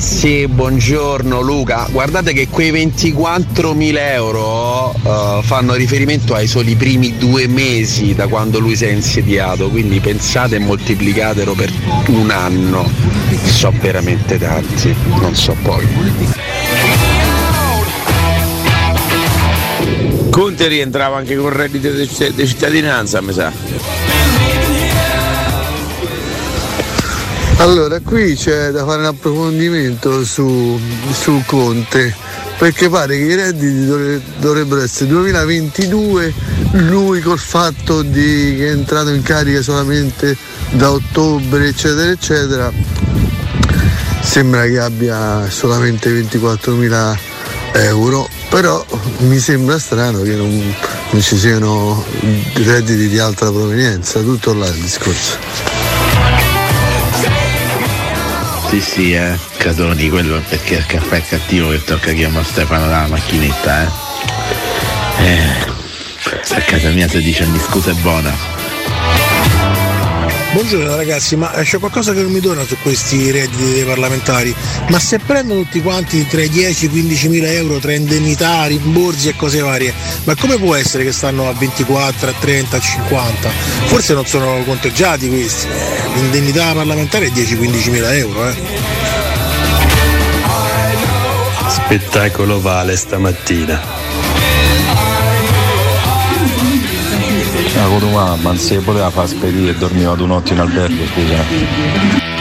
Ragazzi, buongiorno Luca. Guardate che quei 24.000 euro uh, fanno riferimento ai soli primi due mesi da quando lui si è insediato, quindi pensate e moltiplicatelo per un anno. So veramente tanti, non so poi. Conte rientrava anche con il reddito di di cittadinanza, mi sa. Allora, qui c'è da fare un approfondimento su, su Conte, perché pare che i redditi dovre- dovrebbero essere 2022, lui col fatto di, che è entrato in carica solamente da ottobre, eccetera, eccetera, sembra che abbia solamente 24.000 euro, però mi sembra strano che non, non ci siano redditi di alta provenienza, tutto là il discorso. Sì, sì, eh, Casoni, quello perché il caffè è cattivo che tocca chiamare Stefano dalla macchinetta, eh. Eh, a casa mia si dice ogni scusa è buona. Buongiorno ragazzi, ma c'è qualcosa che non mi torna su questi redditi dei parlamentari? Ma se prendono tutti quanti tra i 10 e i 15 mila euro tra indennità, rimborsi e cose varie, ma come può essere che stanno a 24, a 30, a 50? Forse non sono conteggiati questi. L'indennità parlamentare è 10-15 mila euro, eh. Spettacolo vale stamattina. Ah, con mamma, non si poteva far spedire e dormiva due notti in albergo, scusa.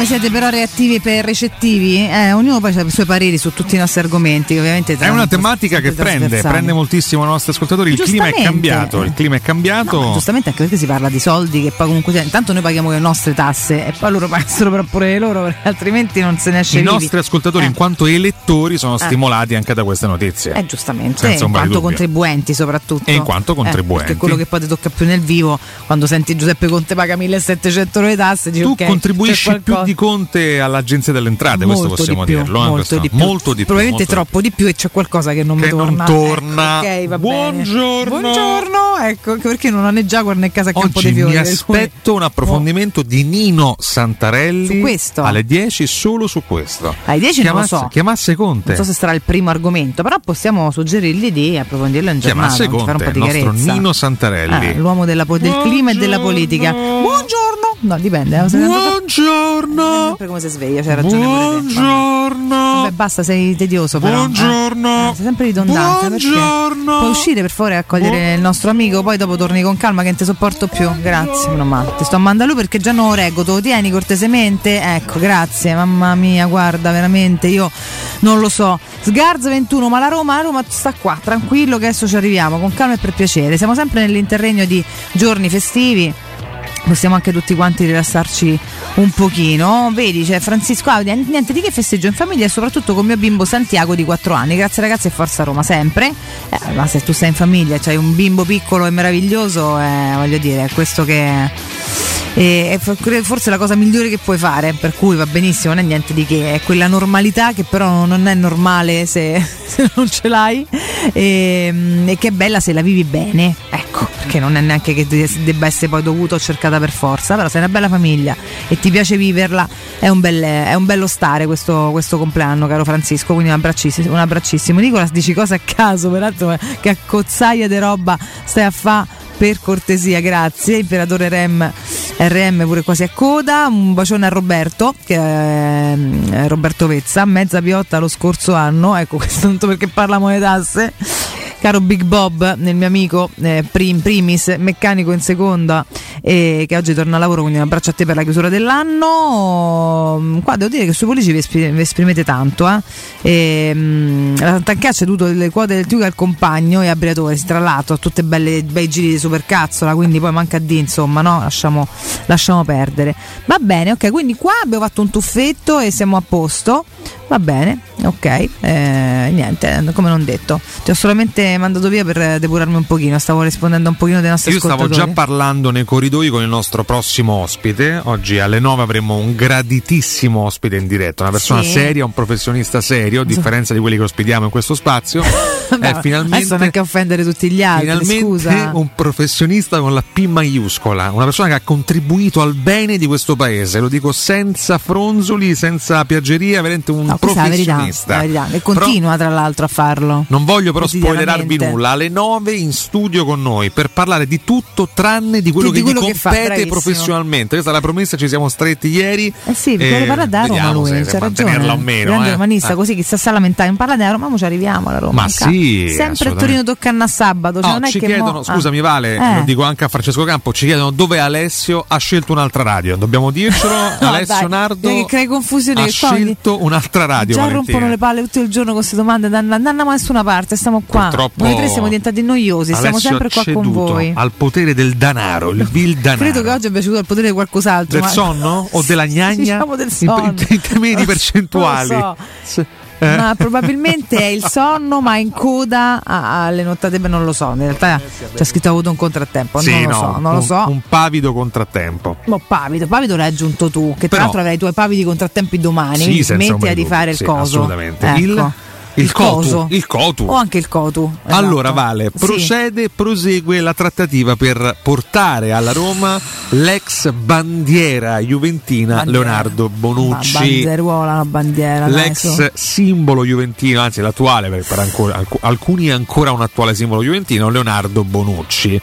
Come siete però reattivi e recettivi? Eh, ognuno poi ha i suoi pareri su tutti i nostri argomenti, ovviamente È una tematica che prende, prende moltissimo i nostri ascoltatori. Il clima è cambiato. Il clima è cambiato. No, giustamente anche perché si parla di soldi che poi comunque cioè, intanto noi paghiamo le nostre tasse e poi loro pagassero però pure le loro perché [laughs] altrimenti non se ne esce I vivi. nostri ascoltatori, Eh. in quanto elettori, sono Eh. stimolati anche da queste notizie. Eh, giustamente, Senza in di quanto contribuenti soprattutto. E in quanto Eh, contribuenti. perché quello che poi ti tocca più nel vivo, quando senti Giuseppe Conte paga 1700 euro di tasse, dici Tu ok, c'è contribuisci più qualcosa. Di Conte all'agenzia delle entrate, questo Molto possiamo di più, dirlo. eh, molto questo- di più. molto di più, Probabilmente molto troppo di più e c'è qualcosa che non Che mi non torna. torna. Ecco, ok, va Buongiorno. Buongiorno, ecco, perché non ho né Jaguar né casa Campo Oggi dei Fiori. mi aspetto un approfondimento di Nino Santarelli Su questo? alle 10 solo su questo. Ai 10 non lo chiamasse, so. Chiamasse Conte. Non so se sarà il primo argomento, però possiamo suggerirgli di approfondirlo in giornata, chiamasse ci fare un Conte, po' il di nostro chiarezza. Nino Santarelli. Eh, l'uomo della del clima e della politica. Buongiorno! No, dipende. eh, Buongiorno! Sempre come si sveglia, c'hai ragione. Buongiorno! Vabbè, basta, sei tedioso però. Buongiorno! Eh, sei sempre ridondante. Buongiorno! Perché? Puoi uscire per favore a cogliere il nostro amico, poi dopo torni con calma che non ti sopporto più. Grazie, meno male. Ti sto a mandare lui perché già non lo reggo, te lo tieni cortesemente? Ecco, grazie, mamma mia, guarda, veramente, io non lo so. Sgarz 21, ma la Roma, la Roma sta qua, tranquillo che adesso ci arriviamo, con calma e per piacere. Siamo sempre nell'interregno di giorni festivi. Possiamo anche tutti quanti rilassarci un pochino. Vedi, c'è Francisco Audi. Niente di che festeggio in famiglia e soprattutto con mio bimbo Santiago di 4 anni. Grazie ragazzi e forza Roma sempre. Eh, ma se tu stai in famiglia c'hai un bimbo piccolo e meraviglioso, eh, voglio dire, è questo che e- è for- forse la cosa migliore che puoi fare, per cui va benissimo, non è niente di che, è quella normalità che però non è normale se, [laughs] se non ce l'hai e, e che è bella se la vivi bene, ecco, perché non è neanche che de- debba essere poi dovuto o cercata per forza, però se è una bella famiglia e ti piace viverla è un, bel- è un bello stare questo, questo compleanno, caro Francisco, quindi un abbraccissimo, un abbraccissimo. Nicolas dici cose a caso, peraltro che a cozzaia di roba stai a fa' per cortesia, grazie. Imperatore Rem, RM pure quasi a coda. Un bacione a Roberto, che è eh, Roberto Vezza, mezza piotta lo scorso anno. Ecco, [laughs] questo tanto perché parliamo di tasse. Caro Big Bob, nel mio amico eh, prim- primis, meccanico in seconda, e che oggi torna a lavoro, quindi un abbraccio a te per la chiusura dell'anno. Mm, Qua devo dire che sui politici vi, espri- vi esprimete tanto. Eh? E, mm, la Tantanca ha ceduto le quote del Tuca al compagno e a Briatore, tra l'altro, tutte belle bei giri di supercazzola, quindi poi manca di insomma, no? Lasciamo, lasciamo perdere. Va bene, ok, quindi qua abbiamo fatto un tuffetto e siamo a posto. Va bene, ok, eh, niente, come non detto. Ti ho solamente mandato via per depurarmi un pochino, stavo rispondendo un pochino dei nostri Io stavo già parlando nei corridoi con il nostro prossimo ospite. Oggi alle 9 avremo un graditissimo ospite in diretta, una persona Sì. seria, un professionista serio, a differenza di quelli che ospitiamo in questo spazio. [laughs] Vabbè, è finalmente Adesso non è che offendere tutti gli altri, Finalmente scusa. un professionista con la P maiuscola, una persona che ha contribuito al bene di questo paese, lo dico senza fronzoli, senza piaggeria, veramente un No, è la verità, professionista. la verità. E continua tra l'altro a farlo. Non voglio però spoilerarvi nulla. Alle 9 in studio con noi per parlare di tutto tranne di quello Di che quello che compete professionalmente. Questa è la promessa, ci siamo stretti ieri. Eh sì, perché Eh, parla da Roma lui, se- se ragione. o meno. Grande eh. romanista, Ah. così chissà sa lamentare, non parla da Roma, ma ci arriviamo alla Roma. Ma sì, Sempre a. Torino tocca a sabato, cioè No, non è ci che chiedono, mo- scusami ah. Vale, Eh. lo dico anche a Francesco Campo, ci chiedono dove Alessio ha scelto un'altra radio. Dobbiamo dircelo, [laughs] No, Alessio dai, Nardo che crei confusione ha scelto un'altra radio. Già Valentina. rompono le palle tutto il giorno con queste domande, non andiamo da nessuna parte, stiamo qua. Purtroppo Noi tre siamo diventati noiosi, Alessio sempre ha qua con voi. Al potere del danaro, il vil [laughs] danaro. Credo che oggi abbia ceduto al potere di qualcos'altro. Del ma- sonno o della [laughs] gnagna? Diciamo del In- sonno. In, in termini [laughs] di percentuali. Lo. Eh. Ma probabilmente è il sonno, ma in coda alle nottate, beh, non lo so. In realtà c'è scritto ha avuto un contrattempo. Sì, non lo no, so, non lo un, so. un pavido contrattempo. Mo pavido, pavido l'hai aggiunto tu, che tra Però- l'altro avrai i tuoi pavidi contrattempi domani. Sì, smettila di fare il sì, coso. assolutamente. Ecco. Il- il cotu, il cotu. O anche il cotu. esatto. Allora Vale, Sì. procede, prosegue la trattativa per portare alla Roma l'ex bandiera juventina Bandiera. Leonardo Bonucci. bandieruola, una bandiera. dai, L'ex su. simbolo juventino, anzi l'attuale, perché per ancora- alc- alcuni è ancora un attuale simbolo juventino, Leonardo Bonucci.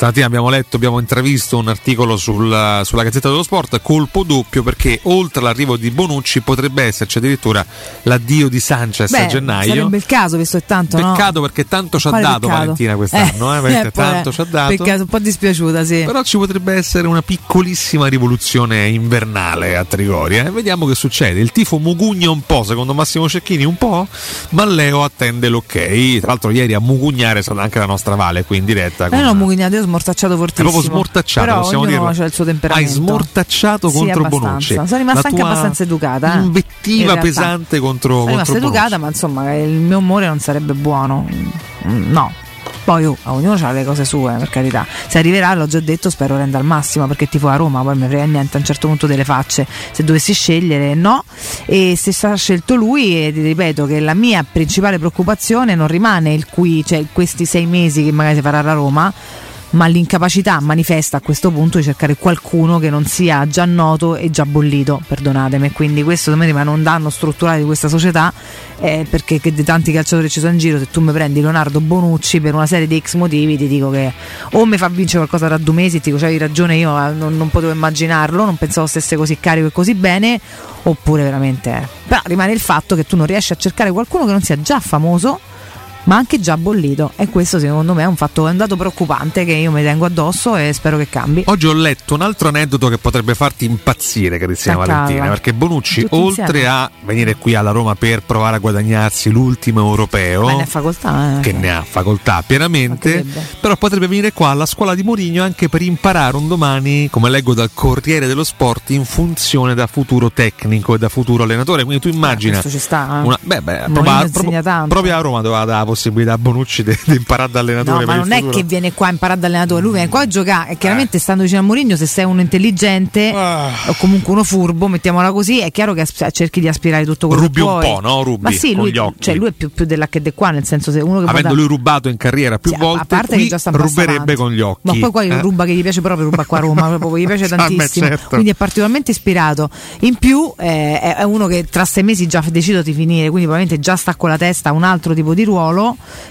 Stamattina abbiamo letto, abbiamo intravisto un articolo sul- sulla Gazzetta dello Sport, colpo doppio perché oltre all'arrivo di Bonucci potrebbe esserci addirittura l'addio di Sanchez Beh, a gennaio. Sarebbe il caso, visto che tanto. no? Peccato perché tanto ci ha Quale dato peccato? Valentina quest'anno, eh, veramente [laughs] poi, tanto ci ha dato. Peccato, un po' dispiaciuta, sì. Però ci potrebbe essere una piccolissima rivoluzione invernale a Trigoria. E vediamo che succede. Il tifo mugugna un po', secondo Massimo Cecchini, un po', ma Leo attende l'ok. Tra l'altro, ieri a mugugnare è stata anche la nostra Vale qui in diretta. Eh, con- non ho mugugnato, io smortacciato è fortissimo. proprio smortacciato, Però possiamo dirlo. c'ha il suo Hai temperamento. smortacciato Sì, contro abbastanza. Bonucci. Sono rimasta anche abbastanza educata. eh, in Invettiva realtà. pesante contro, Sono rimasta contro educata, ma insomma il mio umore non sarebbe buono. No. Poi oh, ognuno ha le cose sue, per carità. Se arriverà, l'ho già detto, spero renda al massimo perché tifo a Roma, poi mi frega niente a un certo punto delle facce. Se dovessi scegliere, no. E se sarà scelto lui, eh, ti ripeto che la mia principale preoccupazione non rimane il qui, cioè questi sei mesi che magari si farà la Roma. Ma l'incapacità manifesta a questo punto di cercare qualcuno che non sia già noto e già bollito, perdonatemi. Quindi questo secondo me rimane un danno strutturale di questa società, eh, perché di tanti calciatori ci sono in giro, se tu mi prendi Leonardo Bonucci per una serie di X motivi, ti dico che o mi fa vincere qualcosa tra due mesi, ti dico c'avevi ragione, io eh, non, non potevo immaginarlo, non pensavo stesse così carico e così bene, oppure veramente... eh. Però rimane il fatto che tu non riesci a cercare qualcuno che non sia già famoso ma anche già bollito e questo secondo me è un fatto è un dato preoccupante che io mi tengo addosso e spero che cambi Oggi ho letto un altro aneddoto che potrebbe farti impazzire, Saccarla. Valentina, perché Bonucci, Tutti oltre insieme. a venire qui alla Roma per provare a guadagnarsi l'ultimo europeo, ma ne ha facoltà eh. che ne ha facoltà pienamente, però potrebbe venire qua alla scuola di Mourinho anche per imparare un domani, come leggo dal Corriere dello Sport, in funzione da futuro tecnico e da futuro allenatore. Quindi tu immagina... questo ci sta eh. una- beh, beh, proprio, proprio- a Roma doveva dare possibilità a Bonucci di, di imparare da allenatore. No, ma non è che viene qua a imparare da allenatore, lui viene qua a giocare e chiaramente Eh. stando vicino a Mourinho se sei uno intelligente Ah. o comunque uno furbo, mettiamola così, è chiaro che cerchi di aspirare tutto quello Rubi che un puoi. po', no? Rubi, Ma sì, con lui, gli occhi. cioè, lui è più, più della che de qua, nel senso se uno che Avendo da- lui rubato in carriera più Sì, volte, a parte che già sta un ruberebbe avanti. con gli occhi. Ma poi qua eh? ruba che gli piace proprio, ruba qua a Roma, proprio gli piace [laughs] Ah, beh, tantissimo. certo. Quindi è particolarmente ispirato. In più eh, è- uno che tra sei mesi già ha deciso di finire, quindi probabilmente già sta con la testa a un altro tipo di ruolo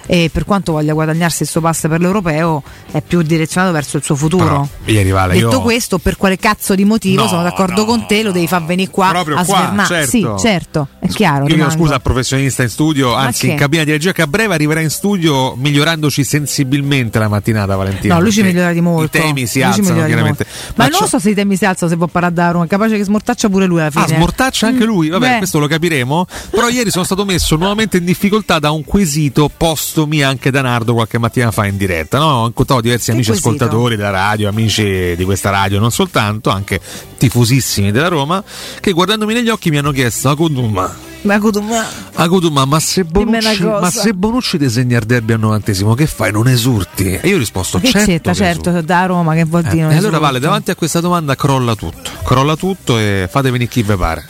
e per quanto voglia guadagnarsi il suo pass per l'europeo è più direzionato verso il suo futuro. Però, ieri Vale, Detto io- questo, per quale cazzo di motivo No, sono d'accordo con te, lo devi far venire qua Proprio a svernare. certo. Sì, certo, è chiaro. Io chiedo scusa al professionista in studio, anzi in cabina di regia che a breve arriverà in studio migliorandoci sensibilmente la mattinata Valentina. No, lui ci migliora di molto. I temi si Lui alzano chiaramente. molto. Ma, non so se i temi si alzano se può parlare da Roma, è capace che smortaccia pure lui alla fine. Ah, smortaccia anche lui? Vabbè, Beh. questo lo capiremo. Però ieri sono stato messo nuovamente in difficoltà da un quesito postomi anche da Nardo qualche mattina fa in diretta. No? Ho incontrato diversi Che amici quesito? ascoltatori della radio, amici di questa radio, non soltanto, anche tifosissimi della Roma, che guardandomi negli occhi mi hanno chiesto: Aguduma, Ma Aguduma, ma se Bonucci, ma se Bonucci disegna il derby al novantesimo, che fai? Non esurti? E io ho risposto: che certo. che certo, esurto." da Roma che vuol Eh, dire. non e allora. Vale, davanti a questa domanda crolla tutto. Crolla tutto e fate venire chi vi pare.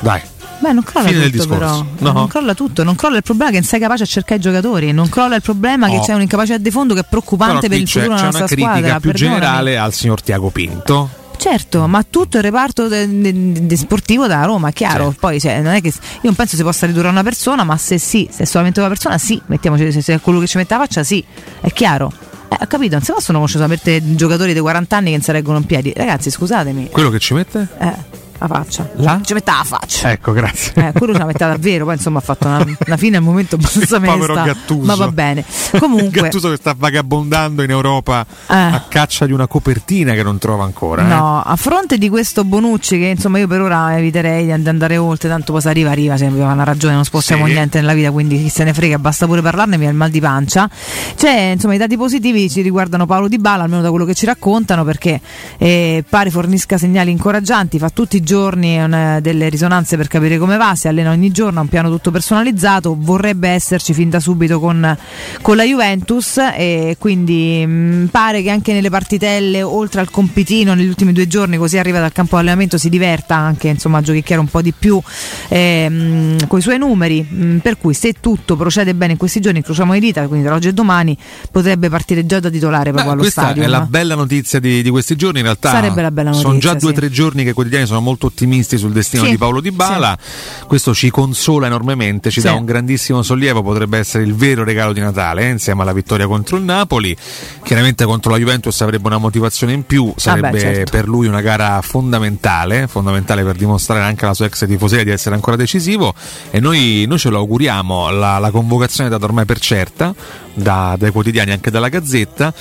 Dai. Beh, non crolla Fine tutto discorso. però. No. Non crolla tutto, non crolla il problema che non sei capace a cercare i giocatori, non crolla il problema che Oh. c'è un'incapacità di fondo che è preoccupante per il c'è, futuro c'è della una nostra critica squadra. più perdonami. generale al signor Tiago Pinto. Certo, ma tutto il reparto de- de- de- sportivo da Roma, chiaro. Poi cioè, non è che io non penso si possa ridurre a una persona, ma se sì, se è solamente una persona, sì, mettiamoci se, se è quello che ci mette la faccia, sì, è chiaro. Eh, ho capito, non si possono conoscere solamente giocatori di 40 anni che non si reggono in piedi. Ragazzi, scusatemi. Quello che ci mette? Eh, la faccia. La? Ci mette la faccia. Ecco, grazie. Eh, quello ce l'ha metta davvero, poi insomma ha fatto una, una fine al momento abbastanza [laughs] mesta. Ma va bene. Comunque, [laughs] Gattuso che sta vagabondando in Europa a caccia di una copertina che non trova ancora. eh. No, a fronte di questo Bonucci che insomma io per ora eviterei di and- andare oltre, tanto poi se arriva arriva, se aveva una ragione, non spostiamo Sì. niente nella vita, quindi chi se ne frega, basta pure parlarne, mi viene il mal di pancia. C'è insomma i dati positivi ci riguardano Paolo Di Bala, almeno da quello che ci raccontano, perché eh, pare fornisca segnali incoraggianti, fa tutti i giorni una- delle risonanze per capire come va, si allena ogni giorno, ha un piano tutto personalizzato, vorrebbe esserci fin da subito con, con la Juventus e quindi mh, pare che anche nelle partitelle, oltre al compitino negli ultimi due giorni, così arriva dal campo allenamento, si diverta anche insomma, a giochicchiare un po' di più con i suoi numeri, mh, per cui se tutto procede bene in questi giorni, incrociamo le dita, quindi tra oggi e domani potrebbe partire già da titolare proprio allo Questa stadio. è la bella notizia di, di questi giorni. In realtà Sarebbe la bella sono già due o sì. tre giorni che i quotidiani sono molto ottimisti sul destino Sì, di Paolo Di Bala. Questo ci consola enormemente, ci Sì. dà un grandissimo sollievo. Potrebbe essere il vero regalo di Natale, eh, insieme alla vittoria contro il Napoli. Chiaramente contro la Juventus avrebbe una motivazione in più, sarebbe certo. per lui una gara fondamentale, fondamentale per dimostrare anche alla sua ex tifoseria di essere ancora decisivo. E noi, noi ce lo auguriamo. La, la convocazione è data ormai per certa da- dai quotidiani, anche dalla Gazzetta.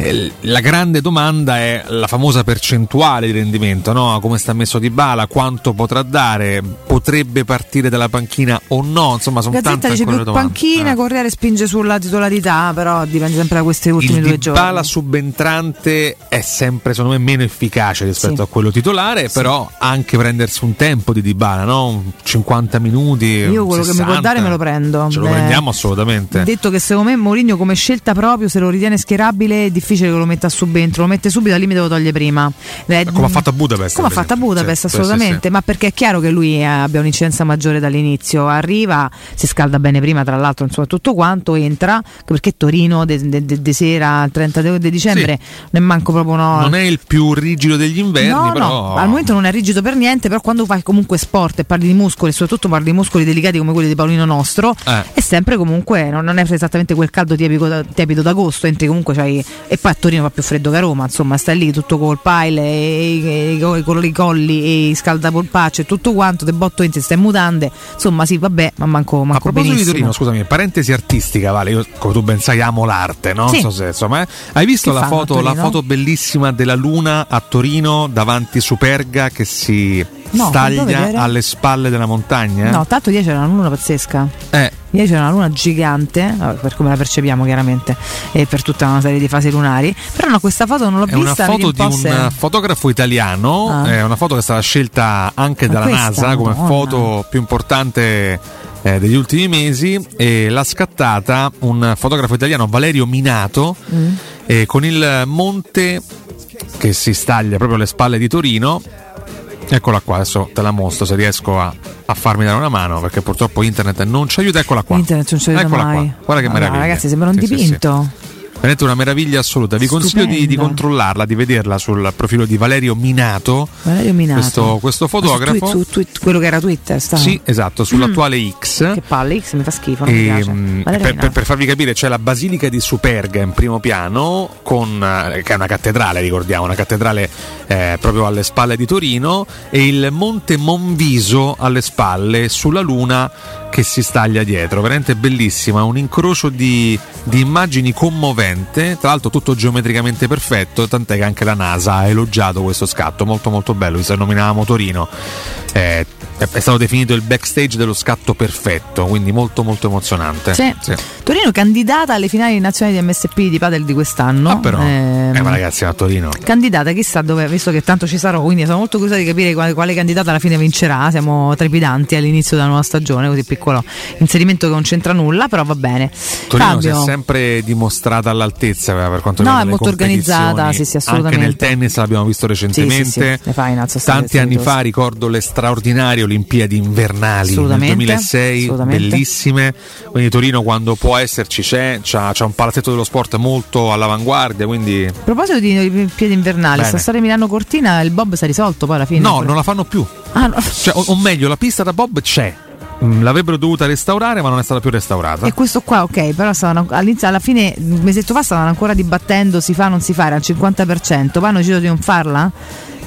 Eh, La grande domanda è la famosa percentuale di rendimento, no? come sta messo Di Bala, quanto potrà dare, potrebbe partire dalla panchina o no, insomma sono Gazzetta tante dice più domande. panchina, Eh. Corriere spinge sulla titolarità, però dipende sempre da questi ultimi Il due Di giorni. Bala subentrante è sempre secondo me meno efficace rispetto Sì. a quello titolare, però anche prendersi un tempo di Di Bala, no? Un 50 minuti. Io quello che mi può 60, dare me lo prendo. Ce lo Beh, prendiamo assolutamente. Detto che secondo me Mourinho come scelta proprio, se lo ritiene schierabile, è difficile che lo metta a subentro, lo mette subito al limite lo toglie prima. Eh, Come ha fatto a Budapest. Come ha fatto a. Budapest, Sì, sì, assolutamente, sì, ma perché è chiaro che lui eh, abbia un'incidenza maggiore dall'inizio. Arriva, si scalda bene prima, tra l'altro, insomma, tutto quanto, entra, perché Torino de, de- de- de sera, il 32 di dicembre, ne manco proprio no. Non è il più rigido degli inverni, No, però. no, al momento non è rigido per niente, però quando fai comunque sport e parli di muscoli, soprattutto parli di muscoli delicati come quelli di Paolino Nostro, Eh. è sempre comunque, non, non è esattamente quel caldo tiepido, tiepido d'agosto, entri comunque c'hai, e poi a Torino fa più freddo che a Roma, insomma stai lì tutto col pile, e, e, e, con i colli, e i scaldapolpaccio e tutto quanto, te botto entri, stai in mutande, insomma sì vabbè, ma manco, A manco proposito benissimo. di Torino, scusami, parentesi artistica, Vale, io come tu ben sai amo l'arte, no? Sì. So se, insomma, eh. hai visto la a foto, la foto bellissima della Luna a Torino davanti Superga che si No, staglia alle spalle della montagna? No, tanto ieri c'era una luna pazzesca. Eh. Ieri c'era una luna gigante, per come la percepiamo chiaramente, e per tutta una serie di fasi lunari. Però no, questa foto non l'ho È una vista. foto vedi di un se- fotografo italiano, Ah. è una foto che è stata scelta anche Ma dalla questa, NASA come Madonna. foto più importante eh, degli ultimi mesi e l'ha scattata un fotografo italiano Valerio Minato Mm. eh, con il monte che si staglia proprio alle spalle di Torino. Eccola qua, adesso te la mostro se riesco a, a farmi dare una mano perché purtroppo internet non ci aiuta. Eccola qua. Internet non ci aiuta Eccola mai. qua. Guarda che Allora, meraviglia. ragazzi, sembra un Sì, sì, sì. Veramente una meraviglia assoluta. Vi consiglio di, di controllarla, di vederla sul profilo di Valerio Minato. Valerio Minato. Questo, questo Ma su fotografo. tweet- su tweet- quello che era Twitter, sta. Sì, esatto, sull'attuale X. Che palle, X mi fa schifo, non mi E, piace. per, per farvi capire, c'è la Basilica di Superga in primo piano, con, eh, che è una cattedrale, ricordiamo, una cattedrale eh, proprio alle spalle di Torino, e il Monte Monviso alle spalle, sulla Luna che si staglia dietro. Veramente bellissima, un incrocio di, di immagini commovente, tra l'altro tutto geometricamente perfetto, tant'è che anche la NASA ha elogiato questo scatto, molto molto bello, che nominavamo Torino. Eh, è è stato definito il backstage dello scatto perfetto, quindi molto molto emozionante. Sì. Torino candidata alle finali nazionali di MSP di padel di quest'anno. Ah, però, Ehm, eh, ma ragazzi, a Torino. Candidata, chissà dove, visto che tanto ci sarò, quindi sono molto curiosa di capire quale, quale candidata alla fine vincerà. Siamo trepidanti all'inizio della nuova stagione, così piccolo inserimento che non c'entra nulla, però va bene. Torino si è Fabio, sempre dimostrata all'altezza eh, per quanto No, riguarda è le molto organizzata, sì, sì, assolutamente. Anche nel tennis l'abbiamo visto recentemente. Sì, sì, sì, finals Tanti anni fa ricordo le straordinarie Olimpiadi invernali Assolutamente, 2006, assolutamente. bellissime. Quindi Torino quando può esserci c'è, c'ha, c'ha un palazzetto dello sport molto all'avanguardia, quindi a proposito di Olimpiadi invernali, Bene. sta storia Milano Cortina, il Bob si è risolto poi alla fine. No, non la fanno più. Ah, no. Cioè, o, o meglio, la pista da Bob c'è. Mm, L'avrebbero dovuta restaurare, ma non è stata più restaurata. E questo qua, ok, però stavano, all'inizio, alla fine, un mesetto fa stavano ancora dibattendo si fa o non si fa, era al 50%, poi hanno deciso di non farla?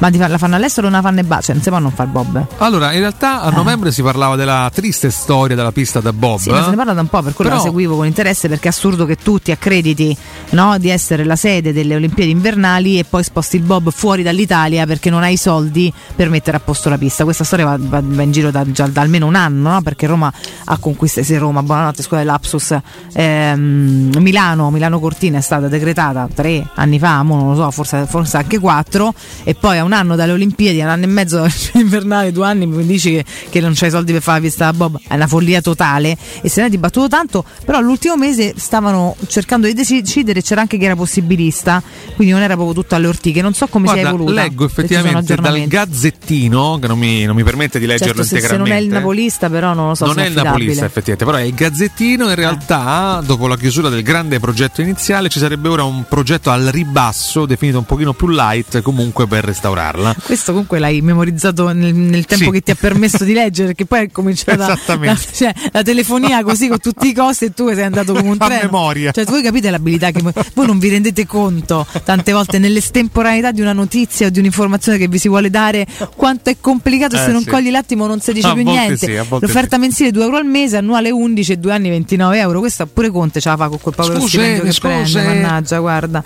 Ma la fanno all'estero o la fanno e basta? Cioè, non si può non far Bob. Allora, in realtà a novembre si parlava della triste storia della pista da Bob. Sì, ma se ne parla da un po', per quello Però- la seguivo con interesse perché è assurdo che tu ti accrediti no, di essere la sede delle Olimpiadi invernali e poi sposti il Bob fuori dall'Italia perché non hai i soldi per mettere a posto la pista. Questa storia va, va- va in giro da, già da almeno un anno, no? perché Roma ha conquistato, se Roma, buonanotte, scusa l'Apsus, ehm, Milano, Milano Cortina è stata decretata tre anni fa, mo non lo so, forse, forse anche quattro, e poi a un un anno dalle Olimpiadi, un anno e mezzo [laughs] dalle invernali, due anni, mi dici che, che non c'hai soldi per fare la pista da Bob, è una follia totale e se ne è dibattuto tanto, però l'ultimo mese stavano cercando di decidere, c'era anche chi era possibilista, quindi non era proprio tutto alle ortiche, non so come Guarda, si è evoluta. leggo se effettivamente dal. Gazzettino, che non mi, non mi permette di leggerlo Certo, se, se integralmente. non è il napolista, però non lo so non se è è il affidabile. napolista effettivamente, però è il Gazzettino. In realtà, dopo la chiusura del grande progetto iniziale, ci sarebbe ora un progetto al ribasso, definito un pochino più light, comunque per restaurarla. Questo comunque l'hai memorizzato nel, nel tempo Sì. che ti ha permesso di leggere, perché poi è cominciata la, cioè, la telefonia così con tutti i costi e tu sei andato come un [laughs] A treno. memoria. Cioè, voi capite l'abilità che voi, non vi rendete conto tante volte nell'estemporaneità di una notizia o di un'informazione che vi si vuole dare quanto è complicato Eh, se non sì. cogli l'attimo non si dice A più niente. sì, L'offerta mensile 2 euro al mese, annuale 11 e 2 anni 29 euro. Questa pure Conte ce la fa con quel povero Scuse, stipendio che scuse. prende. Mannaggia, guarda.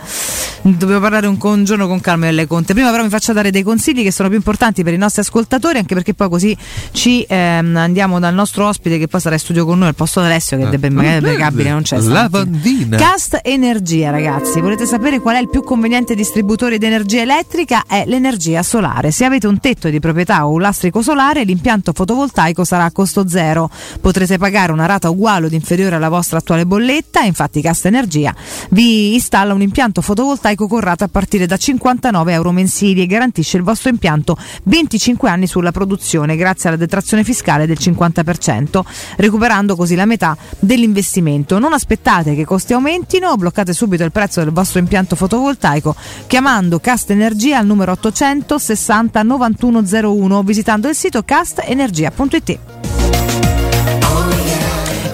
Dovevo parlare un, un giorno con calma delle Conte. Prima però mi faccia dare dei consigli che sono più importanti per i nostri ascoltatori, anche perché poi così ci ehm, andiamo dal nostro ospite che poi sarà in studio con noi al posto di Alessio che è magari impecabile, non c'è. Lavandina. Cast Energia, ragazzi. Volete sapere qual è il più conveniente distributore di energia elettrica? È l'energia solare. Se avete un tetto di proprietà o un lastrico solare, l'impianto fotovoltaico sarà a costo zero. Potrete pagare una rata uguale o inferiore alla vostra attuale bolletta. Infatti, Cast Energia vi installa un impianto fotovoltaico con rata a partire da 59 euro mensili e garantisce il vostro impianto 25 anni sulla produzione grazie alla detrazione fiscale del 50%, recuperando così la metà dell'investimento. Non aspettate che i costi aumentino, bloccate subito il prezzo del vostro impianto fotovoltaico chiamando Cast Energia al numero 860 9101 o visitando il sito castenergia.it.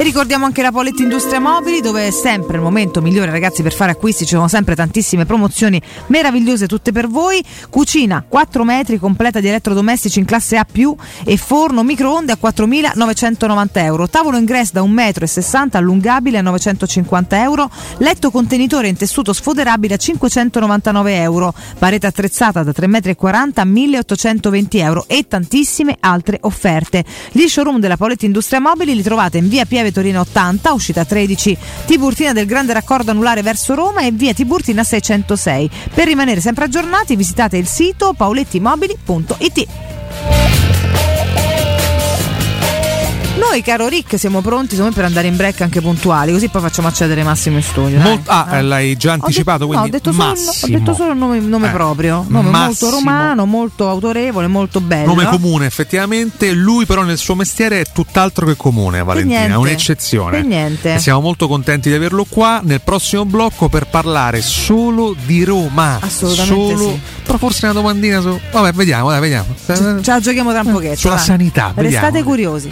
E ricordiamo anche la Poletti Industria Mobili, dove è sempre il momento migliore, ragazzi, per fare acquisti. Ci sono sempre tantissime promozioni meravigliose, tutte per voi. Cucina 4 metri completa di elettrodomestici in classe A e forno microonde a 4.990 euro. Tavolo ingresso da 1,60 m allungabile a 950 euro. Letto contenitore in tessuto sfoderabile a 599 euro. Parete attrezzata da 3,40 m a 1.820 euro e tantissime altre offerte. Gli showroom della Poletti Industria Mobili li trovate in via Pieve Torino 80, uscita 13, Tiburtina del Grande Raccordo Anulare verso Roma e via Tiburtina 606. Per rimanere sempre aggiornati visitate il sito paulettimobili.it. Noi, caro Rick, siamo pronti me, per andare in break anche puntuali, così poi facciamo accedere Massimo in studio. dai. Molt- ah, eh, l'hai già anticipato, no, quindi ho detto solo, il- ho detto solo il nome, nome Eh, proprio, nome molto Massimo. romano, molto autorevole, molto bello. Nome comune, effettivamente. Lui, però, nel suo mestiere è tutt'altro che comune, Valentina. niente. È un'eccezione. Niente. E siamo molto contenti di averlo qua nel prossimo blocco per parlare solo di Roma. Assolutamente Solo- sì. Però forse una domandina su. Vabbè, vediamo, dai, vediamo. Ce la giochiamo tra un pochetto. Sulla va. sanità, Restate vediamo. curiosi.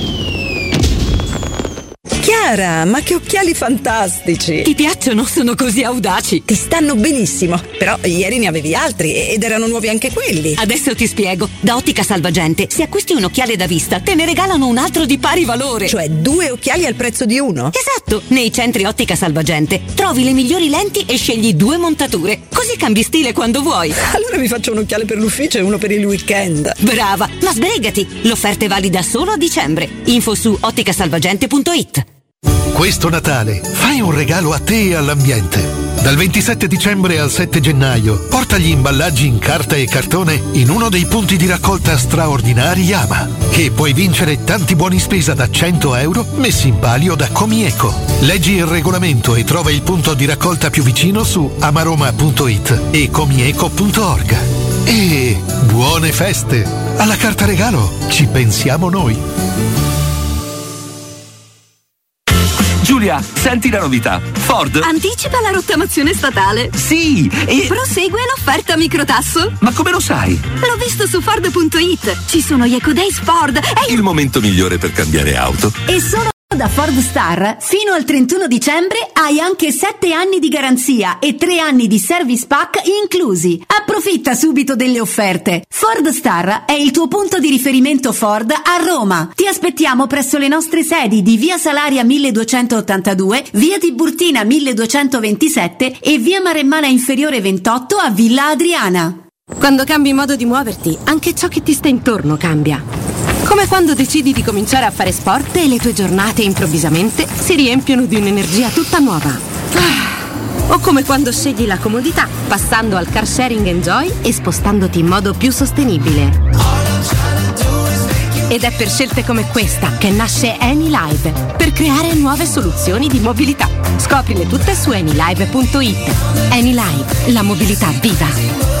Chiara, ma che occhiali fantastici! Ti piacciono? Sono così audaci. Ti stanno benissimo, però ieri ne avevi altri ed erano nuovi anche quelli. Adesso ti spiego. Da Ottica Salvagente, se acquisti un occhiale da vista, te ne regalano un altro di pari valore. Cioè due occhiali al prezzo di uno? Esatto! Nei centri Ottica Salvagente trovi le migliori lenti e scegli due montature. Così cambi stile quando vuoi. Allora mi faccio un occhiale per l'ufficio e uno per il weekend. Brava! Ma sbrigati! L'offerta è valida solo a dicembre. Info su otticasalvagente.it Questo Natale fai un regalo a te e all'ambiente. Dal 27 dicembre al 7 gennaio porta gli imballaggi in carta e cartone in uno dei punti di raccolta straordinari Yama e puoi vincere tanti buoni spesa da 100 euro messi in palio da Comieco. Leggi il regolamento e trova il punto di raccolta più vicino su amaroma.it e comieco.org. E buone feste! Alla carta regalo ci pensiamo noi. Giulia, senti la novità. Ford. Anticipa la rottamazione statale. Sì, e. Prosegue l'offerta microtasso. Ma come lo sai? L'ho visto su Ford.it. Ci sono gli Eco Days Ford. E Il momento migliore per cambiare auto. E solo da Ford Star fino al 31 dicembre hai anche 7 anni di garanzia e 3 anni di service pack inclusi. Approfitta subito delle offerte. Ford Star è il tuo punto di riferimento Ford a Roma. Ti aspettiamo presso le nostre sedi di Via Salaria 1282, Via Tiburtina 1227 e Via Maremmana Inferiore 28 a Villa Adriana. Quando cambi modo di muoverti, anche ciò che ti sta intorno cambia. Come quando decidi di cominciare a fare sport e le tue giornate improvvisamente si riempiono di un'energia tutta nuova. Ah. O come quando scegli la comodità, passando al car sharing Enjoy e spostandoti in modo più sostenibile. Ed è per scelte come questa che nasce AnyLive, per creare nuove soluzioni di mobilità. Scoprile tutte su anylive.it. AnyLive, la mobilità viva.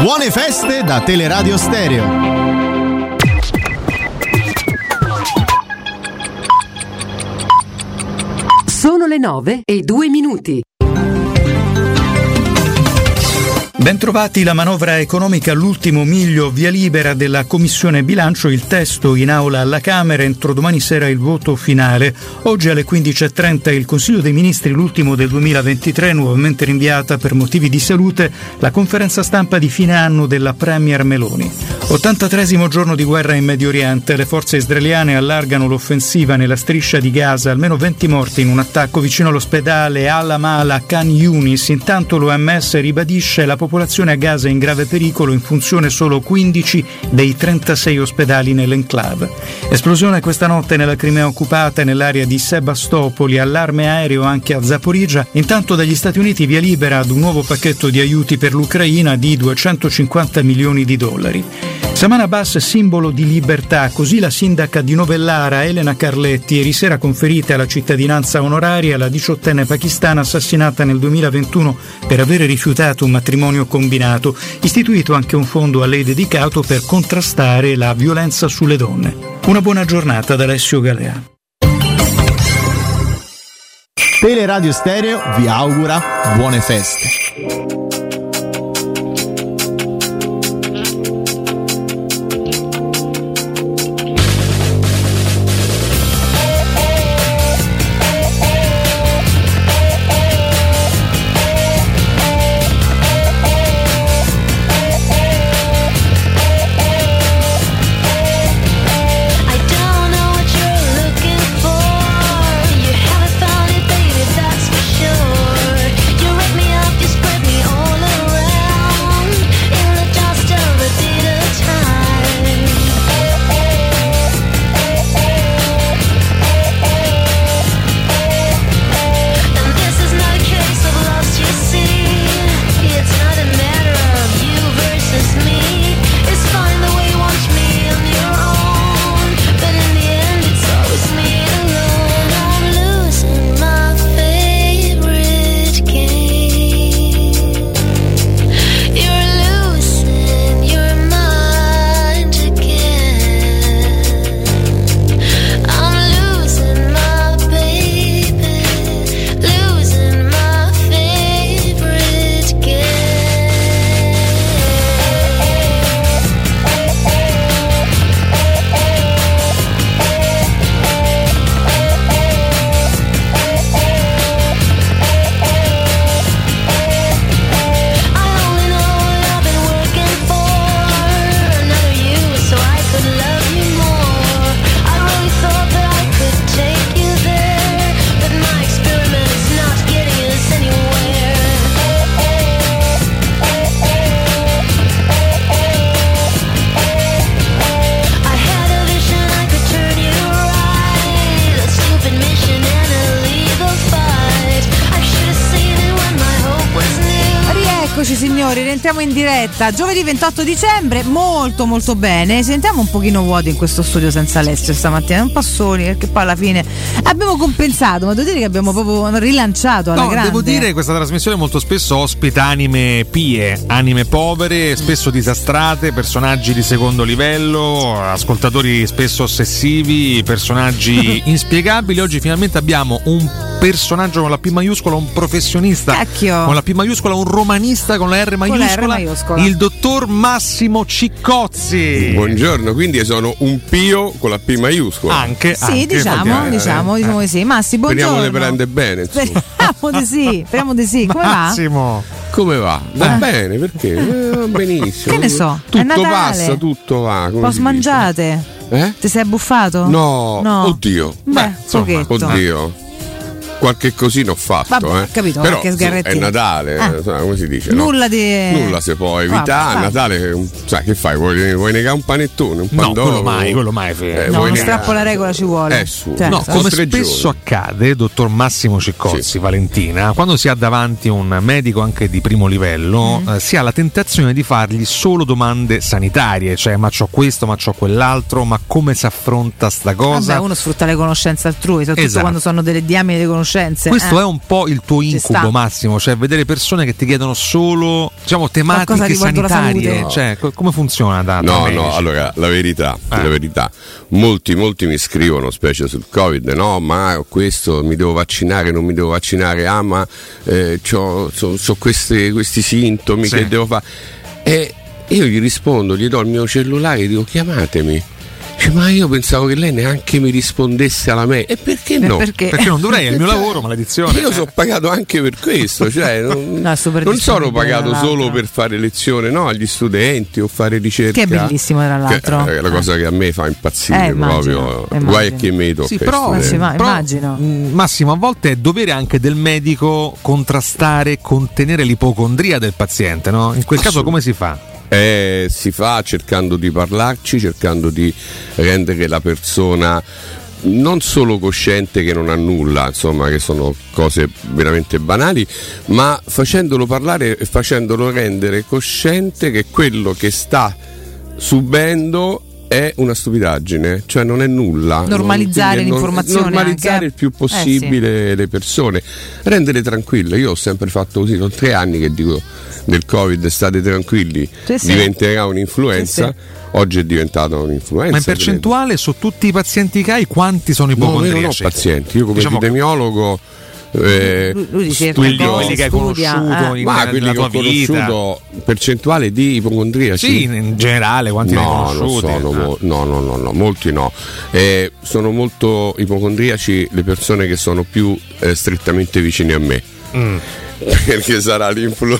Buone feste da Teleradio Stereo. Sono le 9 e 2 minuti. Bentrovati la manovra economica all'ultimo miglio via libera della Commissione Bilancio, il testo in aula alla Camera, entro domani sera il voto finale. Oggi alle 15.30 il Consiglio dei Ministri, l'ultimo del 2023, nuovamente rinviata per motivi di salute, la conferenza stampa di fine anno della Premier Meloni. 83 giorno di guerra in Medio Oriente, le forze israeliane allargano l'offensiva nella striscia di Gaza, almeno 20 morti in un attacco vicino all'ospedale Al-Amal a Khan Yunis. Intanto l'OMS ribadisce la popolazione a Gaza è in grave pericolo, in funzione solo 15 dei 36 ospedali nell'enclave. Esplosione questa notte nella Crimea occupata e nell'area di Sebastopoli, allarme aereo anche a Zaporizia. Intanto dagli Stati Uniti via libera ad un nuovo pacchetto di aiuti per l'Ucraina di 250 milioni di dollari. Saman Abbas simbolo di libertà, così la sindaca di Novellara Elena Carletti ieri sera conferita la cittadinanza onoraria alla diciottenne pakistana assassinata nel 2021 per aver rifiutato un matrimonio combinato, istituito anche un fondo a lei dedicato per contrastare la violenza sulle donne. Una buona giornata da Alessio Galea. Teleradio Stereo vi augura buone feste. Giovedì 28 dicembre, molto molto bene. Sentiamo un pochino vuoti in questo studio senza Alessio stamattina, un po' soli perché poi alla fine abbiamo compensato, ma devo dire che abbiamo proprio rilanciato alla No, grande. devo dire che questa trasmissione molto spesso ospita anime pie, anime povere, spesso disastrate, personaggi di secondo livello, ascoltatori spesso ossessivi, personaggi [laughs] inspiegabili. Oggi finalmente abbiamo un personaggio con la P maiuscola, un professionista Cacchio. con la P maiuscola, un romanista con la R Con la R maiuscola, maiuscola. il dottor Massimo Ciccozzi. Buongiorno, quindi sono un Pio con la P maiuscola. Anche, Sì, diciamo, diciamo, diciamo di sì. Massi, buongiorno. Speriamo le prende bene. insomma. Speriamo di sì, [laughs] speriamo di sì. Come va? Massimo. Come va? Va Eh. bene, perché? Eh, va benissimo. Che ne so, Tutto passa, tutto va. si mangiate? Eh? Ti sei abbuffato? No, No. oddio. Beh, insomma, pochetto. oddio. Qualche cosina ho fatto, Vabbè, eh. capito, Però è. Natale, Ah. eh, come si dice? no? Nulla di. Nulla si può evitare. Vabbè, A vai. Natale, sai che fai? Vuoi, vuoi negare un panettone? Un No, pandoro? quello mai, quello mai. Eh, No, vuoi uno negare- strappo alla regola ci vuole. Eh, su. Cioè, No, come spesso giorni. accade, dottor Massimo Ciccozzi, Valentina, quando si ha davanti un medico anche di primo livello, Mm. eh, si ha la tentazione di fargli solo domande sanitarie, cioè ma c'ho questo, ma c'ho quell'altro, ma come si affronta sta cosa? Vabbè, uno sfrutta le conoscenze altrui, soprattutto Esatto. quando sono delle diamine di conoscenze. Questo eh. è un po' il tuo incubo, Massimo, cioè vedere persone che ti chiedono solo diciamo, tematiche sanitarie. Cioè, co- come funziona da, da No, medici? no, allora la verità, Eh. la verità. Molti, molti mi scrivono, specie sul Covid, no, ma questo mi devo vaccinare, non mi devo vaccinare, ah, ma eh, ho questi sintomi Sì. che devo fare. E io gli rispondo, gli do il mio cellulare e dico chiamatemi. Eh, ma io pensavo che lei neanche mi rispondesse alla mail. E perché no? perché? Perché non dovrei, è il mio lavoro, maledizione. Io sono pagato anche per questo, cioè [laughs] non, No, non sono pagato solo per fare lezione no, agli studenti o fare ricerca. Che è bellissimo, tra l'altro. Che è la cosa che a me fa impazzire Eh, immagino, proprio. immagino. Guai a chi mi tocca. Sì, però, Ma però, immagino. mh, Massimo, a volte è dovere anche del medico contrastare, contenere l'ipocondria del paziente, no? In quel caso come si fa? Eh, si fa cercando di parlarci, cercando di rendere la persona non solo cosciente che non ha nulla, insomma, che sono cose veramente banali, ma facendolo parlare e facendolo rendere cosciente che quello che sta subendo è una stupidaggine, cioè non è nulla. Normalizzare nor- l'informazione Normalizzare anche. il più Eh, possibile le persone, rendere tranquille. Io ho sempre fatto così, sono tre anni che dico del Covid state tranquilli, Sì, sì. diventerà un'influenza. Sì, Oggi è diventata un'influenza. Ma in percentuale su tutti i pazienti che hai quanti sono credo. No, io non ho ipocondriaci? pazienti, io come Diciamo- epidemiologo eh, Lui- lui ricerca studio- quelli che hai conosciuto eh. in- ma quelli che ho vita. conosciuto percentuale di ipocondriaci Sì, in in generale, quanti no, non conosciuti? sono Ah. no, no, no, no, molti no. Eh, sono molto ipocondriaci le persone che sono più eh, strettamente vicine a me. Mm. [laughs] Perché sarà l'influ-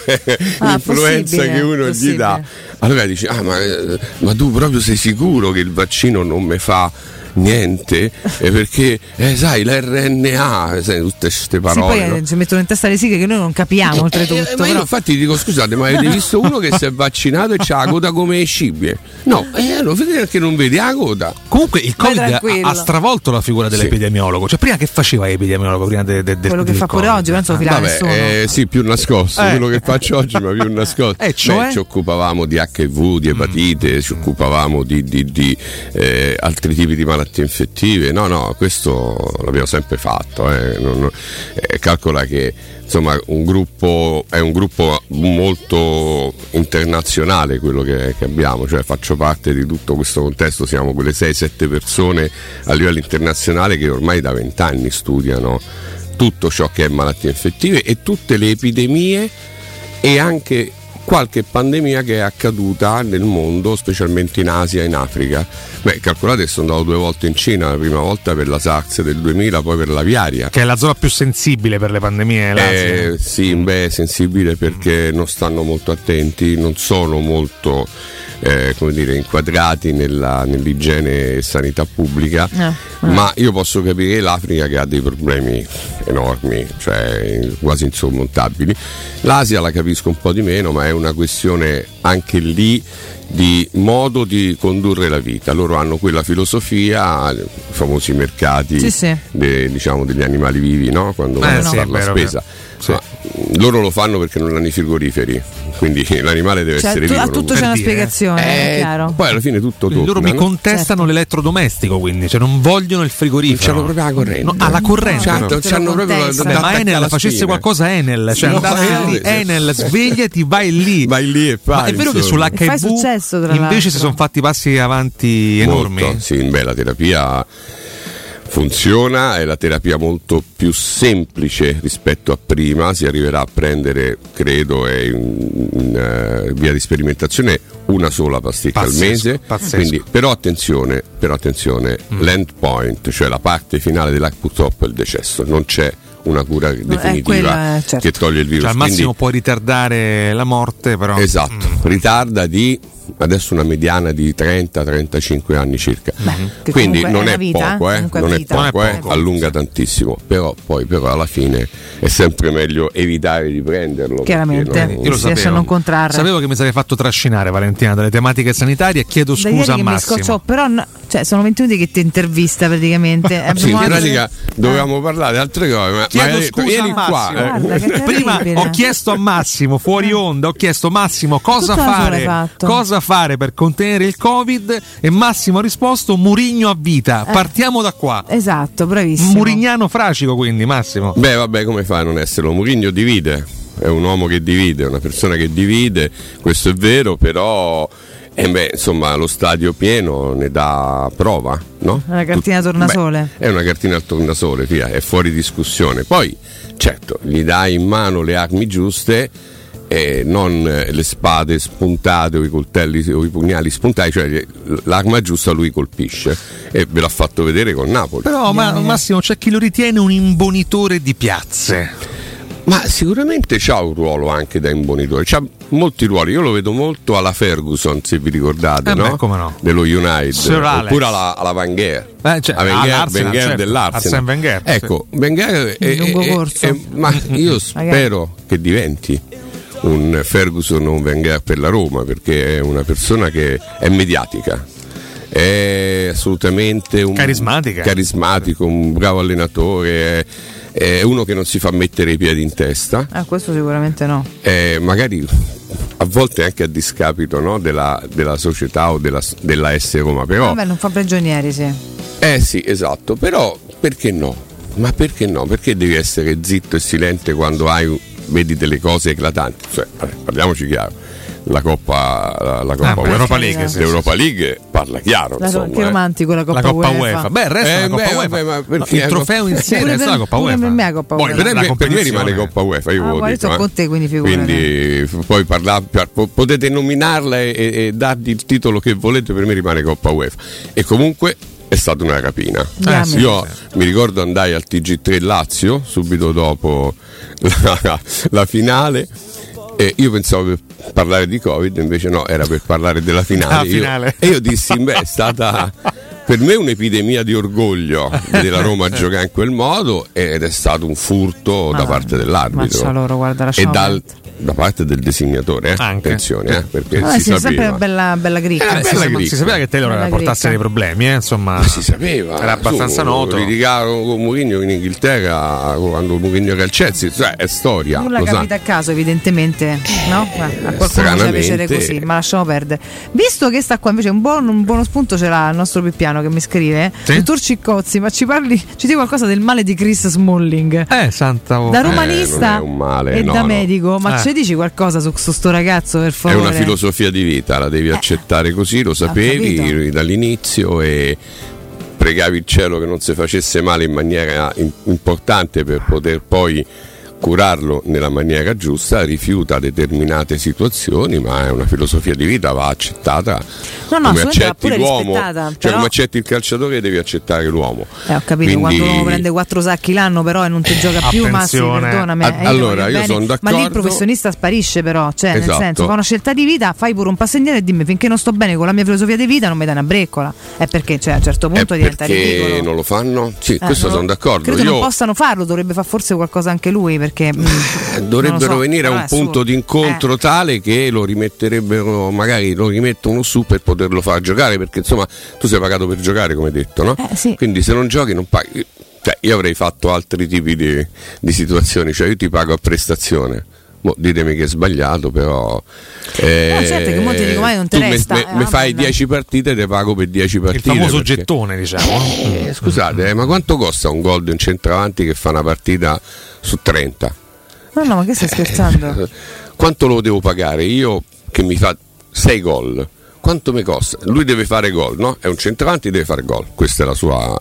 Ah, l'influenza possibile, che uno gli possibile. dà. Allora dici, ah, ma, eh, ma tu proprio sei sicuro che il vaccino non mi fa niente? Eh, perché, eh, sai, l'RNA, sai, tutte queste Sì, parole. poi no? eh, ci mettono in testa le sighe che noi non capiamo oltretutto. Eh, ma io però- infatti dico scusate, ma avete visto uno che si è vaccinato e c'ha la coda come le scimmie? No, eh, allora vedi perché non vedi la coda. Comunque il Covid ha, ha stravolto la figura dell'epidemiologo. Cioè, prima che faceva l'epidemiologo? Prima de, de- de- Quello che fa pure Covid? oggi, penso lo filava Vabbè, nessuno. eh, sì, più nascosto, Eh. quello che faccio oggi, ma più nascosto. [laughs] Eh, cioè? Beh, ci occupavamo di HIV, di epatite, ci occupavamo di, di- di, eh, altri tipi di malattie infettive. No, no, questo l'abbiamo sempre fatto. eh. Non- eh, calcola che insomma un gruppo è un gruppo molto internazionale quello che, che abbiamo, cioè faccio parte di tutto questo contesto, siamo quelle 6-7 persone a livello internazionale che ormai da vent'anni studiano tutto ciò che è malattie infettive e tutte le epidemie e anche qualche pandemia che è accaduta nel mondo, specialmente in Asia e in Africa. Beh, calcolate che sono andato due volte in Cina, la prima volta per la SARS del 2000, poi per l'aviaria. Che è la zona più sensibile per le pandemie. l'Asia. Eh, sì, beh, è sensibile perché non stanno molto attenti, non sono molto eh, come dire, inquadrati nella- nell'igiene e sanità pubblica, Eh, ma io posso capire l'Africa che ha dei problemi enormi, cioè quasi insormontabili. L'Asia la capisco un po' di meno, ma è una questione anche lì di modo di condurre la vita. Loro hanno quella filosofia, i famosi mercati Sì, sì. de- diciamo, degli animali vivi, no? quando Eh, vanno a sì, fare è la spesa. Sì. Loro lo fanno perché non hanno i frigoriferi, quindi l'animale deve Cioè, essere tu- vivo. a non- tutto c'è una dire. spiegazione, è Eh, chiaro. Poi alla fine tutto torna. loro mi no? contestano l'elettrodomestico, quindi, cioè non vogliono il frigorifero. C'hanno proprio la corrente. No, ah, la corrente. C'hanno, te lo c'hanno proprio la, contestano. Vabbè, ma Enel alla facesse qualcosa Enel, cioè No, eh, lì. Enel, svegliati, vai lì. [laughs] Vai lì e Ma fai. è vero che. E sull'HIV invece si sono fatti passi avanti enormi. Sì, beh, la terapia funziona, è la terapia molto più semplice rispetto a prima, si arriverà a prendere, credo, è in, in, eh, via di sperimentazione una sola pasticca Pazzesco, al mese. pazzesco. Quindi, però attenzione, però attenzione, l'endpoint, cioè la parte finale della purtroppo è il decesso, non c'è una cura definitiva quella è- certo. che toglie il virus. Cioè, al Quindi- massimo puoi ritardare la morte, però. Esatto, ritarda di adesso una mediana di 30-35 anni circa. che Quindi comunque non è vita, poco, eh? eh? Non è vita. poco, Non è eh? poco. allunga tantissimo, però poi però alla fine è sempre meglio evitare di prenderlo. Chiaramente. non- Io lo Si riesce a non contrarre. Sapevo che mi sarei fatto trascinare Valentina dalle tematiche sanitarie. Chiedo Da ieri scusa a che mi Massimo. scoccio, però no- cioè, sono 20 minuti che ti intervista praticamente. [laughs] Sì, in pratica dovevamo parlare di altre cose, ma, Chiedo ma scusa vieni a qua. Massimo. eh. Guarda, che Prima ho chiesto a Massimo, fuori onda, ho chiesto Massimo cosa Tutto fare, fatto. Cosa fare per contenere il Covid e Massimo ha risposto Murigno a vita. Eh. Partiamo da qua. Esatto, bravissimo. Murignano fracico quindi Massimo. Beh, vabbè, come fai a non esserlo? Mourinho divide, è un uomo che divide, è una persona che divide, questo è vero, però eh beh, insomma, lo stadio pieno ne dà prova, no? Una cartina Tut- tornasole. beh, è una cartina al tornasole, via, è fuori discussione. Poi, certo, gli dai in mano le armi giuste e non eh, le spade spuntate o i coltelli o i pugnali spuntati, cioè l'arma giusta lui colpisce e ve l'ha fatto vedere con Napoli. Però ma, Massimo c'è chi lo ritiene un imbonitore di piazze. Ma sicuramente c'ha un ruolo anche da imbonitore, c'ha molti ruoli, io lo vedo molto alla Ferguson se vi ricordate, Eh beh, no? come no. dello United, Sir Alex. oppure alla, alla Wenger. Eh, cioè, a Wenger, certo. dell'Arsenal. Wenger, ecco, Wenger è- è- corso. è- ma [laughs] io spero che diventi un Ferguson o un Wenger per la Roma perché è una persona che è mediatica. È assolutamente un Carismatica. carismatico, un bravo allenatore, è, è uno che non si fa mettere i piedi in testa. Ah, questo sicuramente no. Eh, magari a volte anche a discapito no, della, della società o della, della S Roma, però Vabbè, non fa prigionieri, sì. eh sì, esatto, però perché no? Ma perché no? Perché devi essere zitto e silente quando hai, vedi delle cose eclatanti? Cioè, parliamoci chiaro. La Coppa, la, la Coppa Ah, UEFA, l'Europa League, sì, l'Europa League parla chiaro. La- insomma, che eh. romantico la Coppa, La Coppa UEFA. UEFA. Beh, il resto è Eh, la Coppa beh, UEFA. vabbè, ma No, il trofeo in sé per- la Coppa UEFA. per me Poi per, me, per me competizione. rimane Coppa UEFA, io Ah, guarda, dico, sto eh. con te, quindi figurati. Quindi poi parla- po- potete nominarla e, e- e dargli il titolo che volete, per me rimane Coppa UEFA. E comunque è stata una rapina. Diamine. Io mi ricordo andai al TG3 Lazio subito dopo la, [laughs] la finale. E io pensavo per parlare di Covid, invece no, era per parlare della finale. Io- e io dissi, beh, è stata [laughs] per me un'epidemia di orgoglio [laughs] vedere la Roma giocare in quel modo ed è stato un furto da Ma- parte dell'arbitro. Loro, guarda, e dal- da parte del designatore, eh. attenzione, eh, perché Ah, si sì, sempre sapeva. una bella, bella gricca. Eh, si, bella si sapeva che Taylor Bella portasse dei problemi, eh, insomma. Ma si sapeva, Era abbastanza Su, noto. Litigarono con Mourinho in Inghilterra quando Mourinho Chelsea, cioè è storia. Nulla capita a caso, evidentemente, no? Ma a qualcuno piacere così, ma lasciamo perdere. Visto che sta qua invece un buon, un buono spunto ce l'ha il nostro Pippiano che mi scrive: Sì? Dottor Ciccozzi, ma ci parli, ci dici qualcosa del male di Chris Smalling? Eh, santa Da Eh, romanista è un male, e no, da no. medico, ma Eh. ci dici qualcosa su, su sto ragazzo per È favore? una filosofia di vita, la devi accettare così, lo sapevi dall'inizio e pregavi il cielo che non si facesse male in maniera importante per poter poi curarlo nella maniera giusta, rifiuta determinate situazioni, ma è una filosofia di vita, va accettata No, no, come accetti pure l'uomo, cioè però- come accetti il calciatore devi accettare l'uomo. Eh, ho capito, Quindi- quando uno prende quattro sacchi l'anno però e non ti gioca più, ma sì, perdonami. A- eh, allora, io bene, sono Ma lì il d'accordo. professionista sparisce però, cioè nel Esatto. senso, fa una scelta di vita, fai pure un passo indietro e dimmi finché non sto bene con la mia filosofia di vita non mi dai una breccola. È perché cioè, a un certo punto È diventa perché ridicolo. non lo fanno? Sì, Eh, questo sono d'accordo. Credo Io non possano farlo, dovrebbe fare forse qualcosa anche lui perché mm, Eh, dovrebbero so, venire a un suo. punto di incontro tale che lo rimetterebbero, magari lo rimettono su per poterlo far giocare, perché insomma tu sei pagato per giocare, come detto, no? Eh, sì. Quindi se non giochi non paghi. Cioè, io avrei fatto altri tipi di, di situazioni, cioè io ti pago a prestazione. Mo, ditemi che è sbagliato, però. eh, No, certo, che molti dicono, "Ma non te resta", me- eh, me fai vabbè. 10 partite, te pago per 10 Il partite. famoso perché- gettone, diciamo. eh, scusate, eh, ma quanto costa un gol di un centravanti che fa una partita su 30? No, no, ma che stai scherzando? [laughs] Quanto lo devo pagare? Io che mi fa 6 gol. Quanto mi costa? Lui deve fare gol, no? È un centravanti, deve fare gol. Questo è la sua,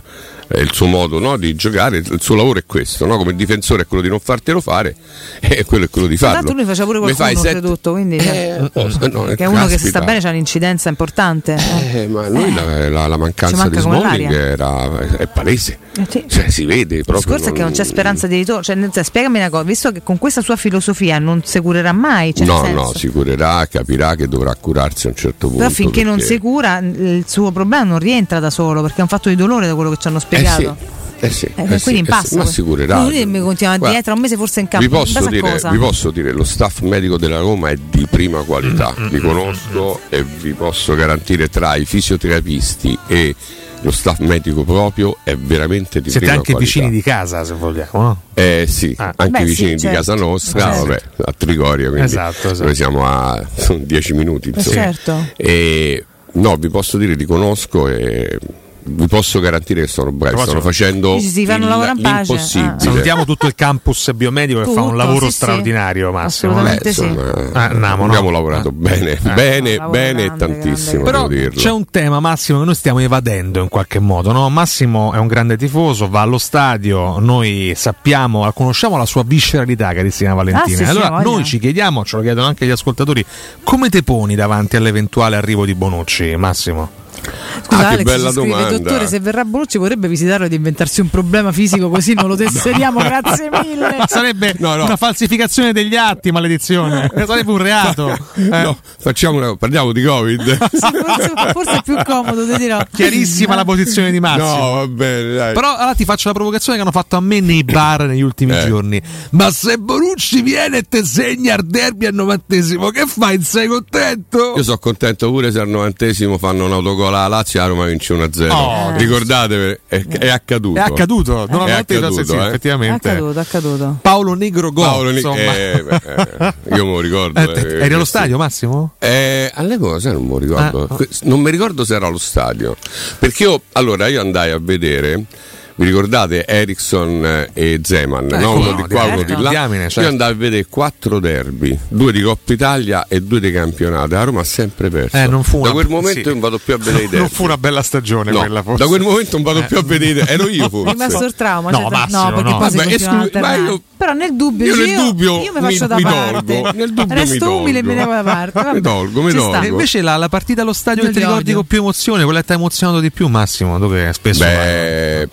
è il suo modo no, di giocare. Il suo lavoro è questo, no? Come difensore è quello di non fartelo fare [laughs] e quello è quello di farlo. l'altro lui faceva pure Mi qualcuno, fai sette- oltretutto, quindi Eh, apposta, no, che è uno che se sta bene c'ha un'incidenza importante. eh. Eh, ma lui la, la- la Ci mancanza manca di Smalling era, è palese. Eh, sì. Cioè, si vede Il proprio. discorso è che non c'è speranza di ritorno. Cioè, senso, spiegami una cosa, visto che con questa sua filosofia non si curerà mai. Cioè, no, no, si curerà, capirà che dovrà curarsi a un certo punto. Però finché non perché- si cura, il suo problema non rientra da solo, perché è un fatto di dolore da quello che ci hanno spiegato. Eh sì, Eh, eh quindi sì, in eh sì, ma si curerà. Lui mi continua Guarda, dietro, un mese forse in campo. Vi in posso, dire, vi posso dire, lo staff medico della Roma è di prima qualità, vi conosco e vi posso garantire tra i fisioterapisti e lo staff medico proprio è veramente di Siete prima anche qualità. vicini di casa, se vogliamo, no? Eh sì, anche Beh, sì, vicini di certo. casa nostra, Certo. vabbè, a Trigoria, quindi Esatto, esatto. noi siamo a sono 10 minuti Eh, insomma. certo. E no, vi posso dire, li conosco e vi posso garantire che sono bravi, Però stanno sono- facendo fanno il- l'impossibile. Ah. Salutiamo tutto il campus biomedico che fa un Tutto, lavoro sì, sì. straordinario, Massimo. Sì. Insomma, Ah, andiamo, no? abbiamo lavorato bene, bene, lavoro bene e grande, tantissimo, Però devo dirlo. c'è un tema, Massimo, che noi stiamo evadendo in qualche modo. No? Massimo è un grande tifoso, va allo stadio, noi sappiamo, conosciamo la sua visceralità, carissima Valentina. Ah, sì, sì, allora noi ci chiediamo, ce lo chiedono anche gli ascoltatori, come te poni davanti all'eventuale arrivo di Bonucci, Massimo? Scusa, Ah, che Alex bella scrive, domanda. dottore, se verrà Bonucci vorrebbe visitarlo ed inventarsi un problema fisico così non lo [laughs] tesseriamo, grazie [laughs] mille. Sarebbe No, no. una falsificazione degli atti, maledizione. [laughs] Sarebbe un reato. Eh. No, facciamo una, parliamo di Covid. Forse, forse è più comodo, ti dirò. Chiarissima la posizione di Massimo. No, va bene, dai. Però allora ti faccio la provocazione che hanno fatto a me nei bar negli ultimi Eh. giorni. Ma se Bonucci viene e te segna al derby al novantesimo, che fai? Sei contento? Io sono contento pure se al novantesimo fanno un autogol alla Lazio e la Roma vince 1-0. Oh, Ricordatevi, è, è accaduto. È accaduto, non È accaduto, sì, eh. È effettivamente. accaduto, è accaduto. Paolo Negro Go, Paolo Ni- insomma. eh, beh, eh, io me lo [laughs] ricordo. Eh, te- eh, eri allo stadio, Massimo? Eh, all'epoca sai, non me lo ricordo. Ah. Que- Non mi ricordo se era allo stadio. Perché io allora io andai a vedere. Vi ricordate Ericsson eh, e Zeman? Eh, no? Uno no, di qua, uno di là. Diamine, certo. Io andai a vedere quattro derby, due di Coppa Italia e due di campionato. La Roma ha sempre perso. Eh, non fu da una- quel momento sì. io non vado più a vedere i derby. [laughs] Non fu una bella stagione No, quella forse. da quel momento non vado più a vedere i derby. Ero io [laughs] È forse. rimasto il trauma, No, cioè, Massimo, no, perché no. poi Vabbè, a esclu- ma io- Però nel dubbio, io nel dubbio io mi faccio da mi parte. tolgo, nel dubbio mi Resto umile e me ne tolgo. vado da [laughs] parte. Vabbè, Mi tolgo, mi. E invece la, la partita allo stadio che ti ricordi con più emozione, quella che ti ha emozionato di più, Massimo? Dove spesso Beh,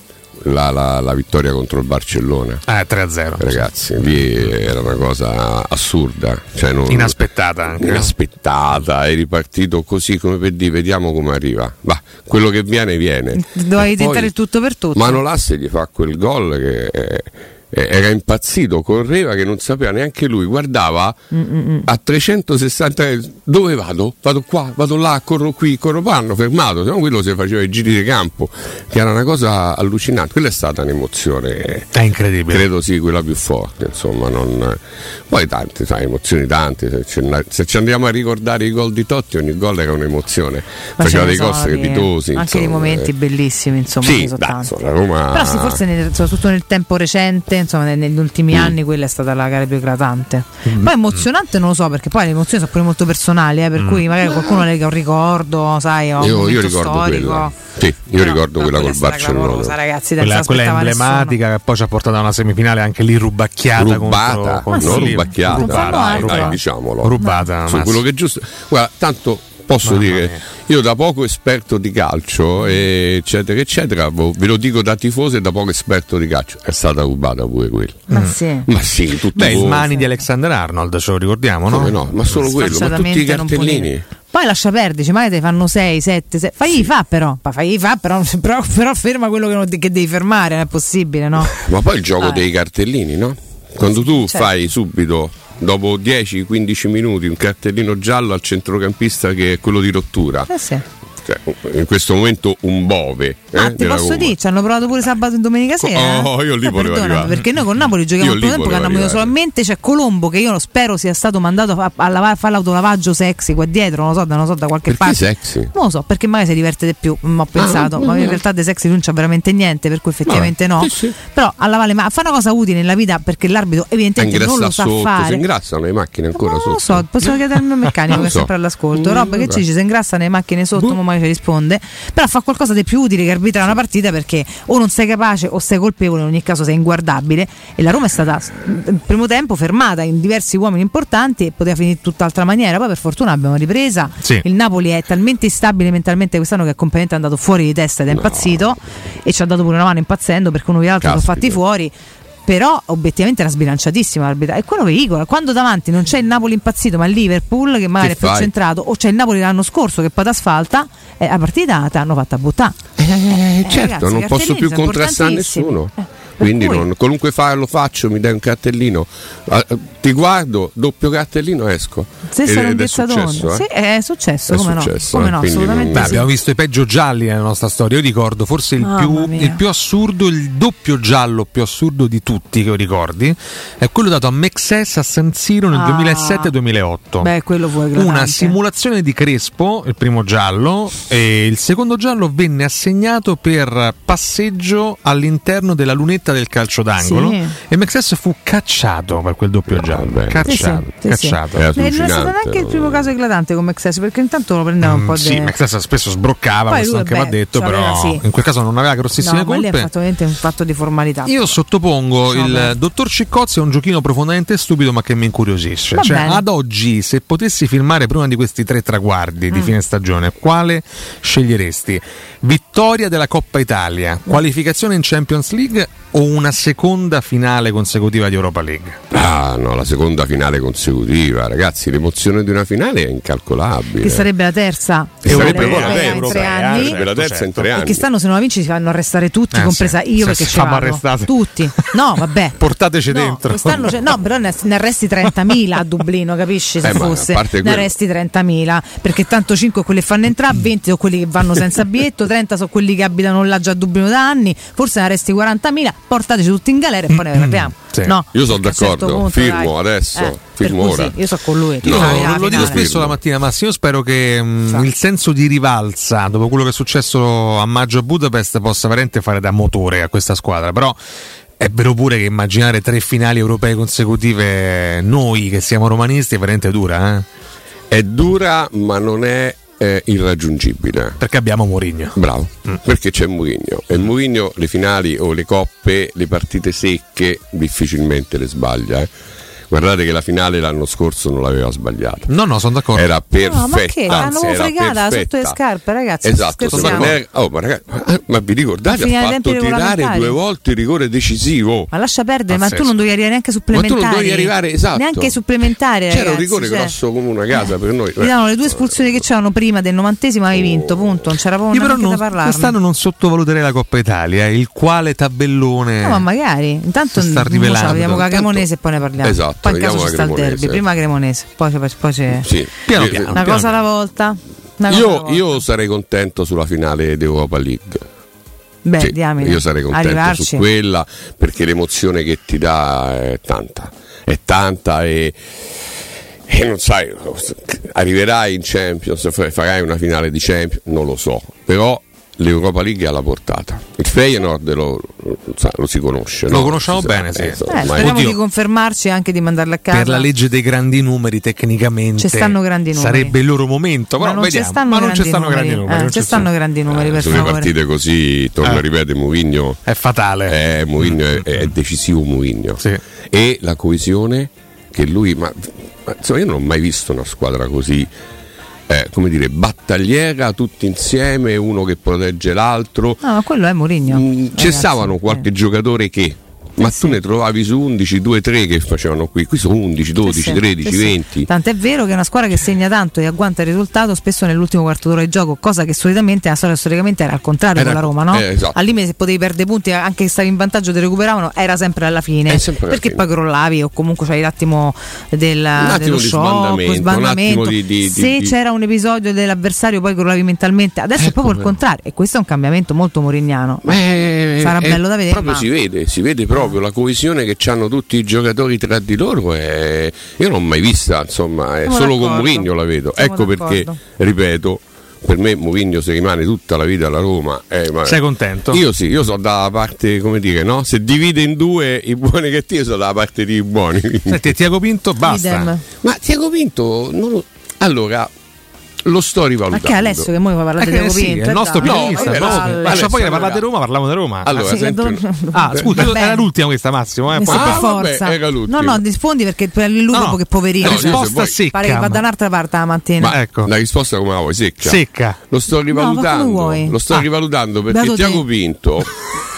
la, la- la vittoria contro il Barcellona. vai. Eh, 3-0. Ragazzi, lì era una cosa assurda, cioè non- Inaspettata anche. inaspettata, è ripartito così come per dire vediamo come arriva. Ma quello che viene viene. Dovevi tentare il tutto per tutto. Manolas gli fa quel gol che eh, eh, era impazzito, correva che non sapeva neanche lui, guardava Mm, a 360 dove vado? Vado qua, vado là, corro qui, corro qua, hanno fermato, se no quello si faceva i giri di campo, che era una cosa allucinante, quella è stata un'emozione È incredibile. credo sì quella più forte insomma non... poi tante sai, emozioni tante se ci, se ci andiamo a ricordare i gol di Totti ogni gol era un'emozione Ma faceva dei gol strepitosi Anche dei insomma, momenti eh. bellissimi, insomma. sì tanti. insomma, la Roma Però sì, forse nel- soprattutto nel tempo recente, insomma, ne- negli ultimi Mm. anni quella è stata la gara più eclatante. Poi emozionante non lo so, perché poi le emozioni sono pure molto personali, eh, per Mm. cui magari qualcuno lega un ricordo, sai, un io, io ricordo storico. quella sì, io ricordo quella col Quella stata Barcellona ragazzi, Quella, quella l'aspettava nessuno. emblematica che poi ci ha portato a una semifinale anche lì rubacchiata rubata, contro, contro Liverpool. rubacchiata, Rubata, dai, diciamolo. Rubata, Su Massimo. quello che è giusto. Guarda, tanto posso Mamma dire, mia. io da poco esperto di calcio, e eccetera, eccetera, ve lo dico da tifoso e da poco esperto di calcio, è stata rubata pure quella. Ma sì. Ma sì, tutti Beh, voi. mani di Alexander Arnold, ce lo ricordiamo, no? Come no? Ma solo quello, ma tutti i cartellini. Poi lascia perdere, dice, magari te fanno 6, 7, fagli fa però, Ma fagli fa però, [laughs] però, però ferma quello che, non- che devi fermare, non è possibile, no? Ma poi il gioco Vabbè. dei cartellini, no? Quando tu certo. fai subito, dopo 10-15 minuti, un cartellino giallo al centrocampista che è quello di rottura, Eh sì. Cioè, in questo momento un bove. eh, Ah, ti posso Roma. dire, ci hanno provato pure sabato e domenica sera. Oh, io lì Eh, volevo arrivare. Perché noi con Napoli giochiamo Io al primo tempo che hanno arrivare. solamente c'è Colombo che io lo spero sia stato mandato a, a lava- fare l'autolavaggio sexy qua dietro, non lo so, da, non so, da qualche Perché parte. sexy? Non lo so, perché magari si diverte di più, mm, ho pensato, ma in realtà di sexy non c'è veramente niente, per cui effettivamente no. Sì, sì. Però a lavare le mani, fa una cosa utile nella vita perché l'arbitro evidentemente non lo sa sotto, si fare. ingrassano le macchine ancora Non lo sotto. so, possiamo chiedere al mio [laughs] meccanico che è sempre all'ascolto. Mm, Rob, che vabbè. ci dici? Se ingrassa le macchine sotto, ma mai ci risponde. Però fa qualcosa di più utile che arbitrare una partita perché o non sei capace o sei colpevole, in ogni caso sei inguardabile. E la Roma è stata nel primo tempo fermata in diversi uomini importanti e poteva finire in tutt'altra maniera. Poi per fortuna abbiamo ripresa. Sì. Il Napoli è talmente instabile mentalmente quest'anno che è completamente andato fuori di testa ed è impazzito e ci ha dato pure una mano impazzendo perché uno e l'altro sono fatti fuori. Però obiettivamente era sbilanciatissima l'arbitrato. E quello veicola. Quando davanti non c'è il Napoli impazzito, ma il Liverpool che magari Che è più fai? centrato, o c'è il Napoli l'anno scorso che poi t'asfalta, eh, la partita ti hanno fatta buttare. Eh, certo, ragazzi, non posso più contrastare nessuno. Eh. Quindi cui- non- qualunque fa lo faccio, mi dai un cartellino, ah, eh, ti guardo, doppio cartellino, esco. Ed è lunghezza successo, eh. Sì, è successo, È come successo, no? Come eh, no, quindi assolutamente Beh, sì. abbiamo visto i peggio gialli nella nostra storia. Io ricordo forse il più, il più assurdo, il doppio giallo più assurdo di tutti che ricordi, è quello dato a Mexes a San Siro nel Ah. 2007-2008. Beh, quello eclatante. Una simulazione di Crespo, il primo giallo, e il secondo giallo venne assegnato per passeggio all'interno della lunetta del calcio d'angolo Sì. e Mexes fu cacciato per quel doppio giallo. Cacciato, Sì, sì, sì, sì. cacciato. Eh, non è stato neanche il primo caso eclatante come Access perché intanto lo prendeva un Mm, po' sì, di Mexes spesso sbroccava, Poi questo lui, anche beh, va detto, c'aveva, però sì. in quel caso non aveva grossissime No, ma lì è colpe. fatto veramente un fatto di formalità. Io sottopongo No, il beh. dottor Ciccozzi a un giochino profondamente stupido ma che mi incuriosisce. Cioè, ad oggi, se potessi filmare prima di questi tre traguardi di Mm. fine stagione, quale sceglieresti? Vittoria della Coppa Italia, qualificazione in Champions League o una seconda finale consecutiva di Europa League? Ah no, la seconda finale consecutiva, ragazzi, l'emozione di una finale è incalcolabile. Che sarebbe la terza sarebbe poi la in terza, tre eh, anni. sarebbe la terza in tre anni. che stanno se non la vinci si fanno arrestare tutti, Eh, compresa sì. io Se perché ci fanno vado. arrestare. Tutti. No, vabbè. [laughs] Portateci No, dentro. quest'anno c'è- no, però ne, ne arresti 30.000 a Dublino, capisci? Se Eh, fosse, ne quello- arresti 30.000 perché tanto 5 quelli che fanno entrare, 20 sono quelli che vanno senza [laughs] biglietto, 30 sono quelli che abitano là già a Dublino da anni. Forse ne arresti 40.000, portateci tutti in galera e poi ne rapiamo. No, Io sono certo d'accordo, punto, firmo dai. adesso, Eh, firmo ora. sì, io sono con lui. Io Fai la lo dico spesso la mattina, Massimo. Io spero che mh, il senso di rivalsa dopo quello che è successo a maggio a Budapest possa veramente fare da motore a questa squadra. Però è vero pure che immaginare tre finali europee consecutive, noi che siamo romanisti, è veramente dura. Eh? È dura, ma non è eh, irraggiungibile. Perché abbiamo Mourinho. Bravo, perché c'è Mourinho. E Mourinho le finali o le coppe, le partite secche, difficilmente le sbaglia. eh. Guardate che la finale l'anno scorso non l'aveva sbagliata. No, no, sono d'accordo. Era perfetta. No, ma che? L'hanno era fregata sotto perfetta. le scarpe, ragazzi. Esatto, è- oh, ma, ragazzi, ma- ma vi ricordate? Ha fatto tirare due volte il rigore decisivo. Ma lascia perdere, ma tu non dovevi arrivare neanche ai Ma tu non dovevi arrivare, esatto. Neanche ai supplementari. C'era un ragazzi, rigore cioè, grosso come una casa per noi. Ti davano le due espulsioni che c'erano prima del novantesimo avevi vinto, punto. Non c'era Io proprio non, da parlarne. quest'anno non sottovaluterei la Coppa Italia, eh, il quale tabellone. No, ma magari. Intanto sta rivelando. Vediamo Cremonese e poi ne parliamo. Esatto, poi in caso ci sta il derby. Prima Cremonese, poi, poi c'è. Sì. Piano Io- piano. Una cosa alla volta. Io, volta. io sarei contento sulla finale d'Europa League. Beh, Sì, diamine. io sarei contento Arrivarci. su quella perché l'emozione che ti dà è tanta, è tanta e, e non sai, arriverai in Champions, farai una finale di Champions, non lo so, però l'Europa League è alla portata. Il Feyenoord lo, lo si conosce, Lo no? conosciamo Si sa, bene, sì. eh, Eh, speriamo Oddio. di confermarci e anche di mandarla a casa. Per la legge dei grandi numeri, tecnicamente Ci stanno grandi numeri. sarebbe il loro momento. Però ma non ci vediamo. stanno ma non grandi ci stanno numeri. grandi numeri. Eh, non ci stanno grandi numeri, per sulle favore. partite così, torno Eh. a ripetere, Mourinho È fatale. è, Mourinho è, è decisivo Mourinho. E la coesione che lui, ma, ma insomma, io non ho mai visto una squadra così, eh, come dire, battagliera tutti insieme, uno che protegge l'altro. No, ma quello è Mourinho. Mm, ragazzi. Cessavano qualche giocatore che. Ma tu ne trovavi su 11, 2, 3 che facevano qui. Qui sono 11, 12, Sì, sì, 13, sì, sì. 20. Tanto è vero che è una squadra che segna tanto e agguanta il risultato spesso nell'ultimo quarto d'ora di gioco, cosa che solitamente, storicamente era al contrario Era- con la Roma, no? eh, esatto. Al limite se potevi perdere punti, anche se stavi in vantaggio ti recuperavano, era sempre alla fine. È sempre alla perché fine. poi crollavi o comunque c'hai l'attimo del, attimo dello di shock, sbandamento, un sbandamento. di- di- se c'era un episodio dell'avversario poi crollavi mentalmente. Adesso è proprio il contrario e questo è un cambiamento molto morignano. Eh, Sarà eh, bello da vedere. Proprio ma- si vede, si vede proprio la coesione che hanno tutti i giocatori tra di loro. E io non l'ho mai vista, insomma, è Siamo solo con. Mourinho la vedo. Siamo ecco perché, ripeto, per me Mourinho se rimane tutta la vita alla Roma. eh, ma- Sei contento? Io sì, io sono dalla parte, come dire, no? Se divide in due i buoni e i cattivi, sono dalla parte dei buoni. Senti, Tiago Pinto, basta. Idem. Ma Tiago Pinto, non lo- allora, lo sto Ma rivalutando. è Alessio che noi parlate Eh, di sì, Pinto? è il nostro dai. opinionista. No, no, vabbè, lascia Alessio, poi che parlate di Roma, parliamo di Roma. Allora, sì, sempre- do- ah, scusa, Vabbè. era l'ultima questa Massimo. Eh, poi- per Ah, vabbè, forza. era l'ultimo. no, no, rispondi perché per il lupo No, no. che poverino. No, io se risposta vuoi- secca. Pare che va ma- da un'altra parte la mattina. Ma Ecco. la risposta come la vuoi? Secca? Secca. Lo sto No, ma come rivalutando. vuoi? lo sto Ah. rivalutando perché. Tiago Pinto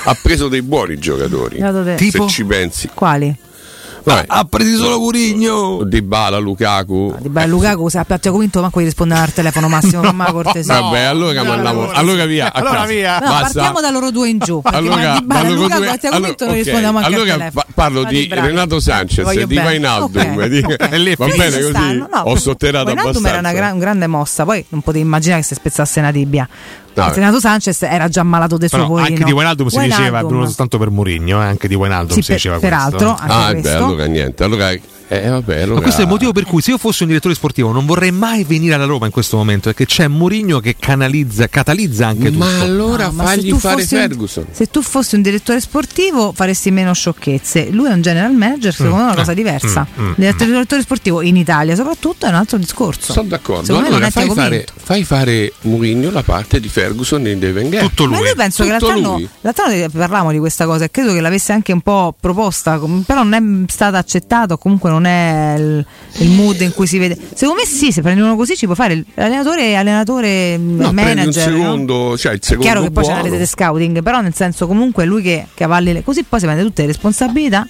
ha preso dei buoni giocatori. Tipo? Se ci pensi. Quali? Vabbè. Ha preso solo Murigno. Di Bala, Lukaku. Di Beh, Lukaku, se abbia convinto manco di rispondere al telefono Massimo, non ma cortesia. Vabbè, allora mandiamo. Allora via. Allora via. No, partiamo da loro due in giù. Allora, di Bala parlo con Lukaku, due- allora, non ok, rispondiamo anche allora al telefono. pa- parlo di. Renato Sanchez Voglio e di ok. Va Lì bene così. no, Ho sotterato Wijnaldum abbastanza. era una gran- un grande mossa, poi non potevi immaginare che si spezzasse una tibia. No, Renato Sanchez era già malato del suo poverino. anche di Wijnaldum si diceva, non soltanto per Mourinho, eh, anche di Wijnaldum Sì, si per- diceva peraltro, questo. anche Ah, beh, allora niente. Allora, eh, vabbè, allora... Ma questo è il motivo per cui se io fossi un direttore sportivo non vorrei mai venire alla Roma in questo momento, perché c'è Mourinho che canalizza, catalizza anche tutto. Ma allora No, ma se fagli tu fare fossi un- Ferguson. se tu fossi un direttore sportivo faresti meno sciocchezze. Lui è un general manager, secondo me è una cosa Eh, diversa. mm, mm, Il direttore sportivo in Italia soprattutto è un altro discorso. Sono d'accordo. Secondo me non Allora è fai fare, fai fare Mourinho la parte di Ferguson e di Wenger. Tutto Ma io penso che Tutto l'altro anno, lui. l'altro anno parlavamo di questa cosa e credo che l'avesse anche un po' proposta, però non è stata accettata, o comunque non è il, il mood in cui si vede. Secondo me sì, se prendi uno così ci può fare l'allenatore, allenatore No, prendi un manager. no? secondo, cioè il È secondo chiaro che poi c'è buono. rete di scouting, però nel senso comunque è lui che cavalli le... così poi si prende tutte le responsabilità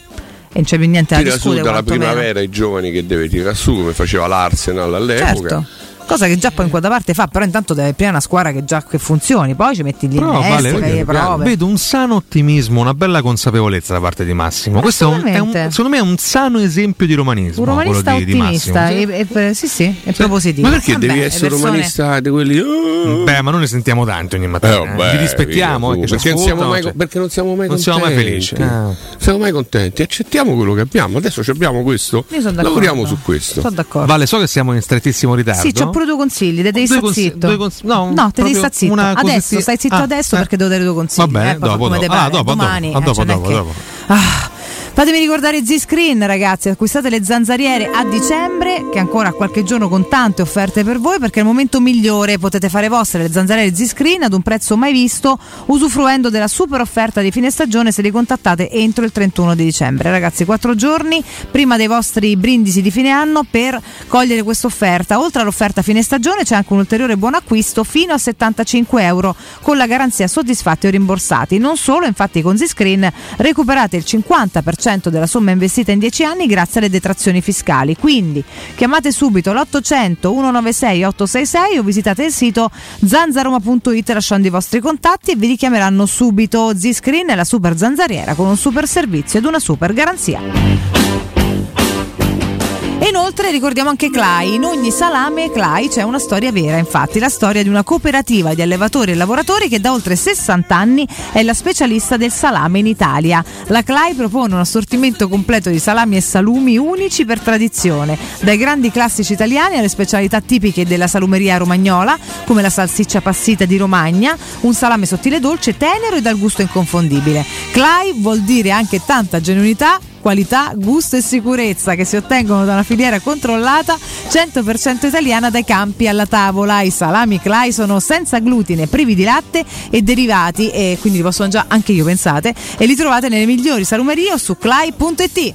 e non c'è più niente da Tira su discutere. dalla quantomeno. primavera i giovani che deve tirare su, come faceva l'Arsenal all'epoca. Certo. Cosa che già poi in quota parte fa, però intanto deve prima una squadra che già che funzioni, poi ci metti lì in Però, vale, fai le prove. vedo un sano ottimismo, una bella consapevolezza da parte di Massimo. Questo è un, è un- secondo me è un sano esempio di romanismo. Un romanista quello di, di ottimista, Massimo. e- e- sì sì, è propositivo. Ma perché Vabbè, devi essere persone- romanista di quelli? oh, Beh, ma noi ne sentiamo tanti ogni mattina. Eh, vabbè, eh. Vi rispettiamo, via, eh, perché, non siamo mai, cioè. perché non siamo mai Non siamo mai contenti. felici. Ah. Non siamo mai contenti. Accettiamo quello che abbiamo. Adesso ci abbiamo questo. Io sono d'accordo. Lavoriamo su questo. Sono d'accordo. Vale, so che siamo in strettissimo ritardo. Sì, pure due consigli, te devi stare consigli- zitto. cons- no, no, te devi stare zitto. Adesso stai zitto Ah, adesso eh. perché devo dare due consigli. Va bene, eh, fa dopo, dopo. Ah, dopo, domani, dopo, dopo, cioè, dopo, che- dopo. Ah, Fatemi ricordare Z-Screen ragazzi, acquistate le zanzariere a dicembre che ancora qualche giorno con tante offerte per voi perché è il momento migliore, potete fare vostre le zanzariere Z-Screen ad un prezzo mai visto usufruendo della super offerta di fine stagione se li contattate entro il 31 di dicembre. Ragazzi, quattro giorni prima dei vostri brindisi di fine anno per cogliere questa offerta. Oltre all'offerta fine stagione c'è anche un ulteriore buon acquisto fino a 75 euro con la garanzia soddisfatti o rimborsati. Non solo, infatti con Z-Screen recuperate il 50% della somma investita in 10 anni grazie alle detrazioni fiscali. Quindi chiamate subito l'800 196 866 o visitate il sito zanzaroma.it lasciando i vostri contatti e vi richiameranno subito. Z-Screen è la super zanzariera con un super servizio ed una super garanzia. E inoltre ricordiamo anche Clai. In ogni salame Clai c'è una storia vera, infatti, la storia di una cooperativa di allevatori e lavoratori che da oltre 60 anni è la specialista del salame in Italia. La Clai propone un assortimento completo di salami e salumi unici per tradizione, dai grandi classici italiani alle specialità tipiche della salumeria romagnola, come la salsiccia passita di Romagna, un salame sottile dolce, tenero e dal gusto inconfondibile. Clai vuol dire anche tanta genuinità qualità, gusto e sicurezza che si ottengono da una filiera controllata 100% italiana dai campi alla tavola. I salami Clay sono senza glutine, privi di latte e derivati e quindi li possono già anche io pensate e li trovate nelle migliori salumerie o su clay.it.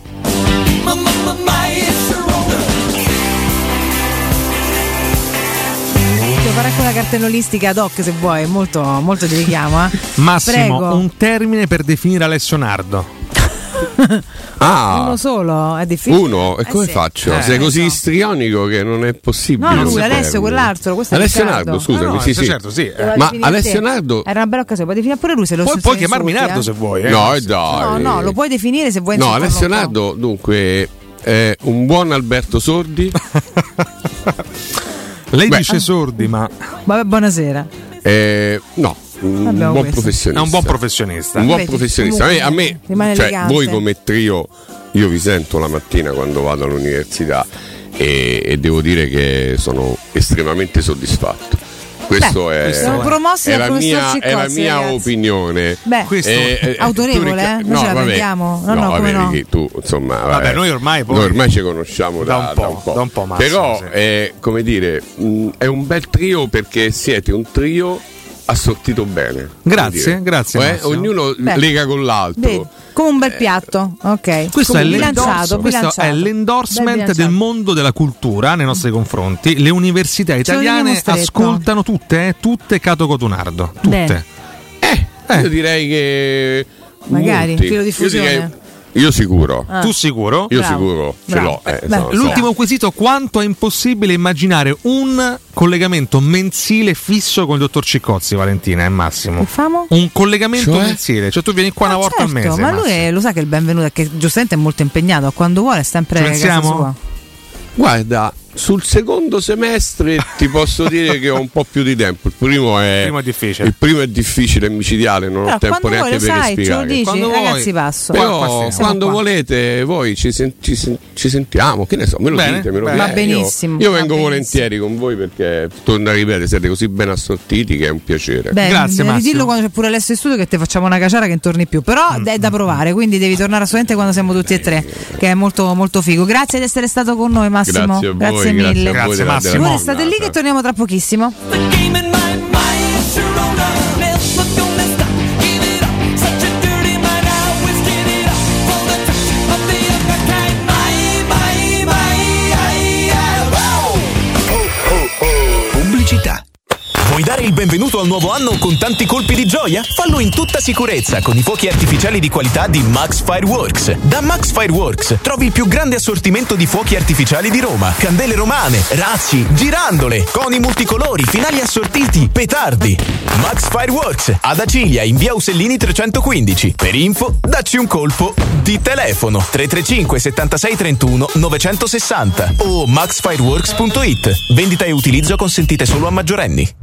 Devo fare anche una cartellonistica ad hoc se vuoi, molto, molto ti richiamo. Eh. Massimo, Prego. un termine per definire Alessio Nardo. Ah, [laughs] Uno solo, è difficile. uno, e Eh come sì. faccio? Eh, Sei così so. istrionico che non è possibile. No, lui, si Alessio, quell'altro, questo Alessio Riccardo. Nardo, scusami, No, no, sì, sì. certo, sì, eh. Ma Alessio. Nardo Era una bella occasione, puoi definire pure lui se lo Puoi, puoi chiamarmi insulti, Nardo eh. se vuoi. Eh. No, e dai. No, no, lo puoi definire se vuoi No, Alessio. Nardo, dunque, è un buon Alberto Sordi. [laughs] Lei Beh. dice sordi, ma Vabbè, buonasera. eh, no, un Abbiamo buon questo. professionista. è un buon professionista. Un buon Vedi, professionista. A me, a me, cioè, voi come trio, io vi sento la mattina quando vado all'università e, e devo dire che sono estremamente soddisfatto. Questo Beh, è, siamo promossi è la mia, è la mia ragazzi. opinione. Beh, Questo- autorevole, tu, eh? Noi ce la prendiamo? No, no, come vabbè, no? Ricky, tu, insomma, Vabbè, noi ormai poi- noi ormai ci conosciamo Da da, un po', da un po', Massimo, Però, sì. è, come dire, mh, è un bel trio perché siete un trio assortito bene. Grazie, grazie, Eh, Massimo. ognuno Beh. lega con l'altro. Vedi, come un bel piatto. Ok. Questo, è, bilanciato, questo bilanciato. è l'endorsement del mondo della cultura nei nostri confronti. Le università italiane ascoltano tutte, eh, tutte Cato Cotunardo. Tutte. Bene. Io direi che. Magari, molti. filo diffusione. Io direi Io sicuro. Ah. Tu sicuro? Io Bravo. sicuro, ce Bravo. l'ho. eh, Beh, so- so. L'ultimo quesito, quanto è impossibile immaginare un collegamento mensile fisso con il dottor Ciccozzi, Valentina, è Massimo. Che famo? Un collegamento Cioè? mensile, cioè tu vieni qua una volta al Certo, mese. ma lui Massimo. è- lo sa che il benvenuto è che giustamente è molto impegnato, quando vuole è sempre Ci pensiamo? sua. Guarda, sul secondo semestre ti posso dire che ho un po' più di tempo. Il primo è, Il primo è difficile. il primo è difficile, è micidiale, non Però ho tempo quando neanche per sai, spiegare. dici, Quando ragazzi vuoi. passo. Però quando qua. volete voi ci, sen- ci sen- ci sentiamo, che ne so, me lo Bene, dite, me lo bene. Va benissimo, Io, io va vengo benissimo. volentieri con voi perché, torno a ripetere, siete così ben assortiti che è un piacere. Beh, Grazie, devi Massimo. dirlo quando c'è pure Alessio in studio che ti facciamo una caciara che non torni più. Però Mm. è da provare, quindi devi tornare assolutamente quando siamo tutti e tre, che è molto, molto figo. Grazie di essere stato con noi, Massimo. Grazie a voi, grazie mille. a voi Grazie, della- Massimo. Voi restate lì che torniamo tra pochissimo. Benvenuto al nuovo anno con tanti colpi di gioia? Fallo in tutta sicurezza con i fuochi artificiali di qualità di Max Fireworks. Da Max Fireworks trovi il più grande assortimento di fuochi artificiali di Roma, candele romane, razzi, girandole, coni multicolori, finali assortiti, petardi. Max Fireworks ad Acilia in via Usellini 315. Per info, dacci un colpo di telefono 335 76 31 960 o maxfireworks.it. Vendita e utilizzo consentite solo a maggiorenni.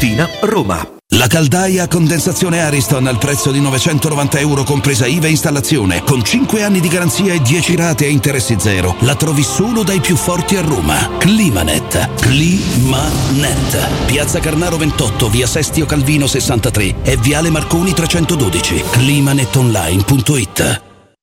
Tiburtina, Roma. La caldaia a condensazione Ariston al prezzo di 990 euro compresa IVA e installazione, con 5 anni di garanzia e 10 rate a interessi zero. La trovi solo dai più forti a Roma. Climanet. Climanet. Piazza Carnaro 28, via Sestio Calvino 63 e viale Marconi 312. Climanetonline.it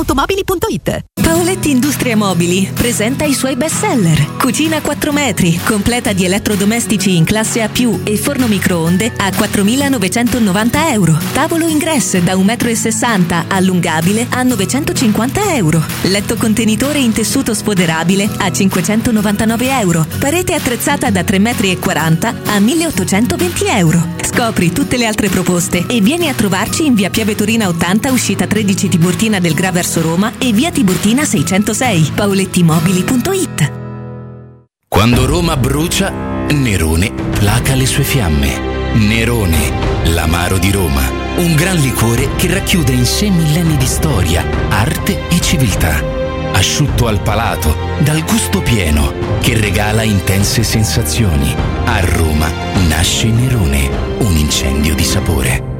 ValentinoAutomobili.it Paoletti Industrie Mobili presenta i suoi best seller. Cucina 4 metri, completa di elettrodomestici in classe A+, e forno microonde a 4.990 euro. Tavolo ingresso da 1,60 m allungabile a 950 euro. Letto contenitore in tessuto sfoderabile a 599 euro. Parete attrezzata da 3,40 m a 1.820 euro. Scopri tutte le altre proposte e vieni a trovarci in via Piave Torina 80, uscita 13 Tiburtina del Gra verso Roma e via Tiburtina 606. paolettimobili.it Quando Roma brucia, Nerone placa le sue fiamme. Nerone, l'amaro di Roma. Un gran liquore che racchiude in sé millenni di storia, arte e civiltà. Asciutto al palato, dal gusto pieno, che regala intense sensazioni. A Roma nasce Nerone, un incendio di sapore.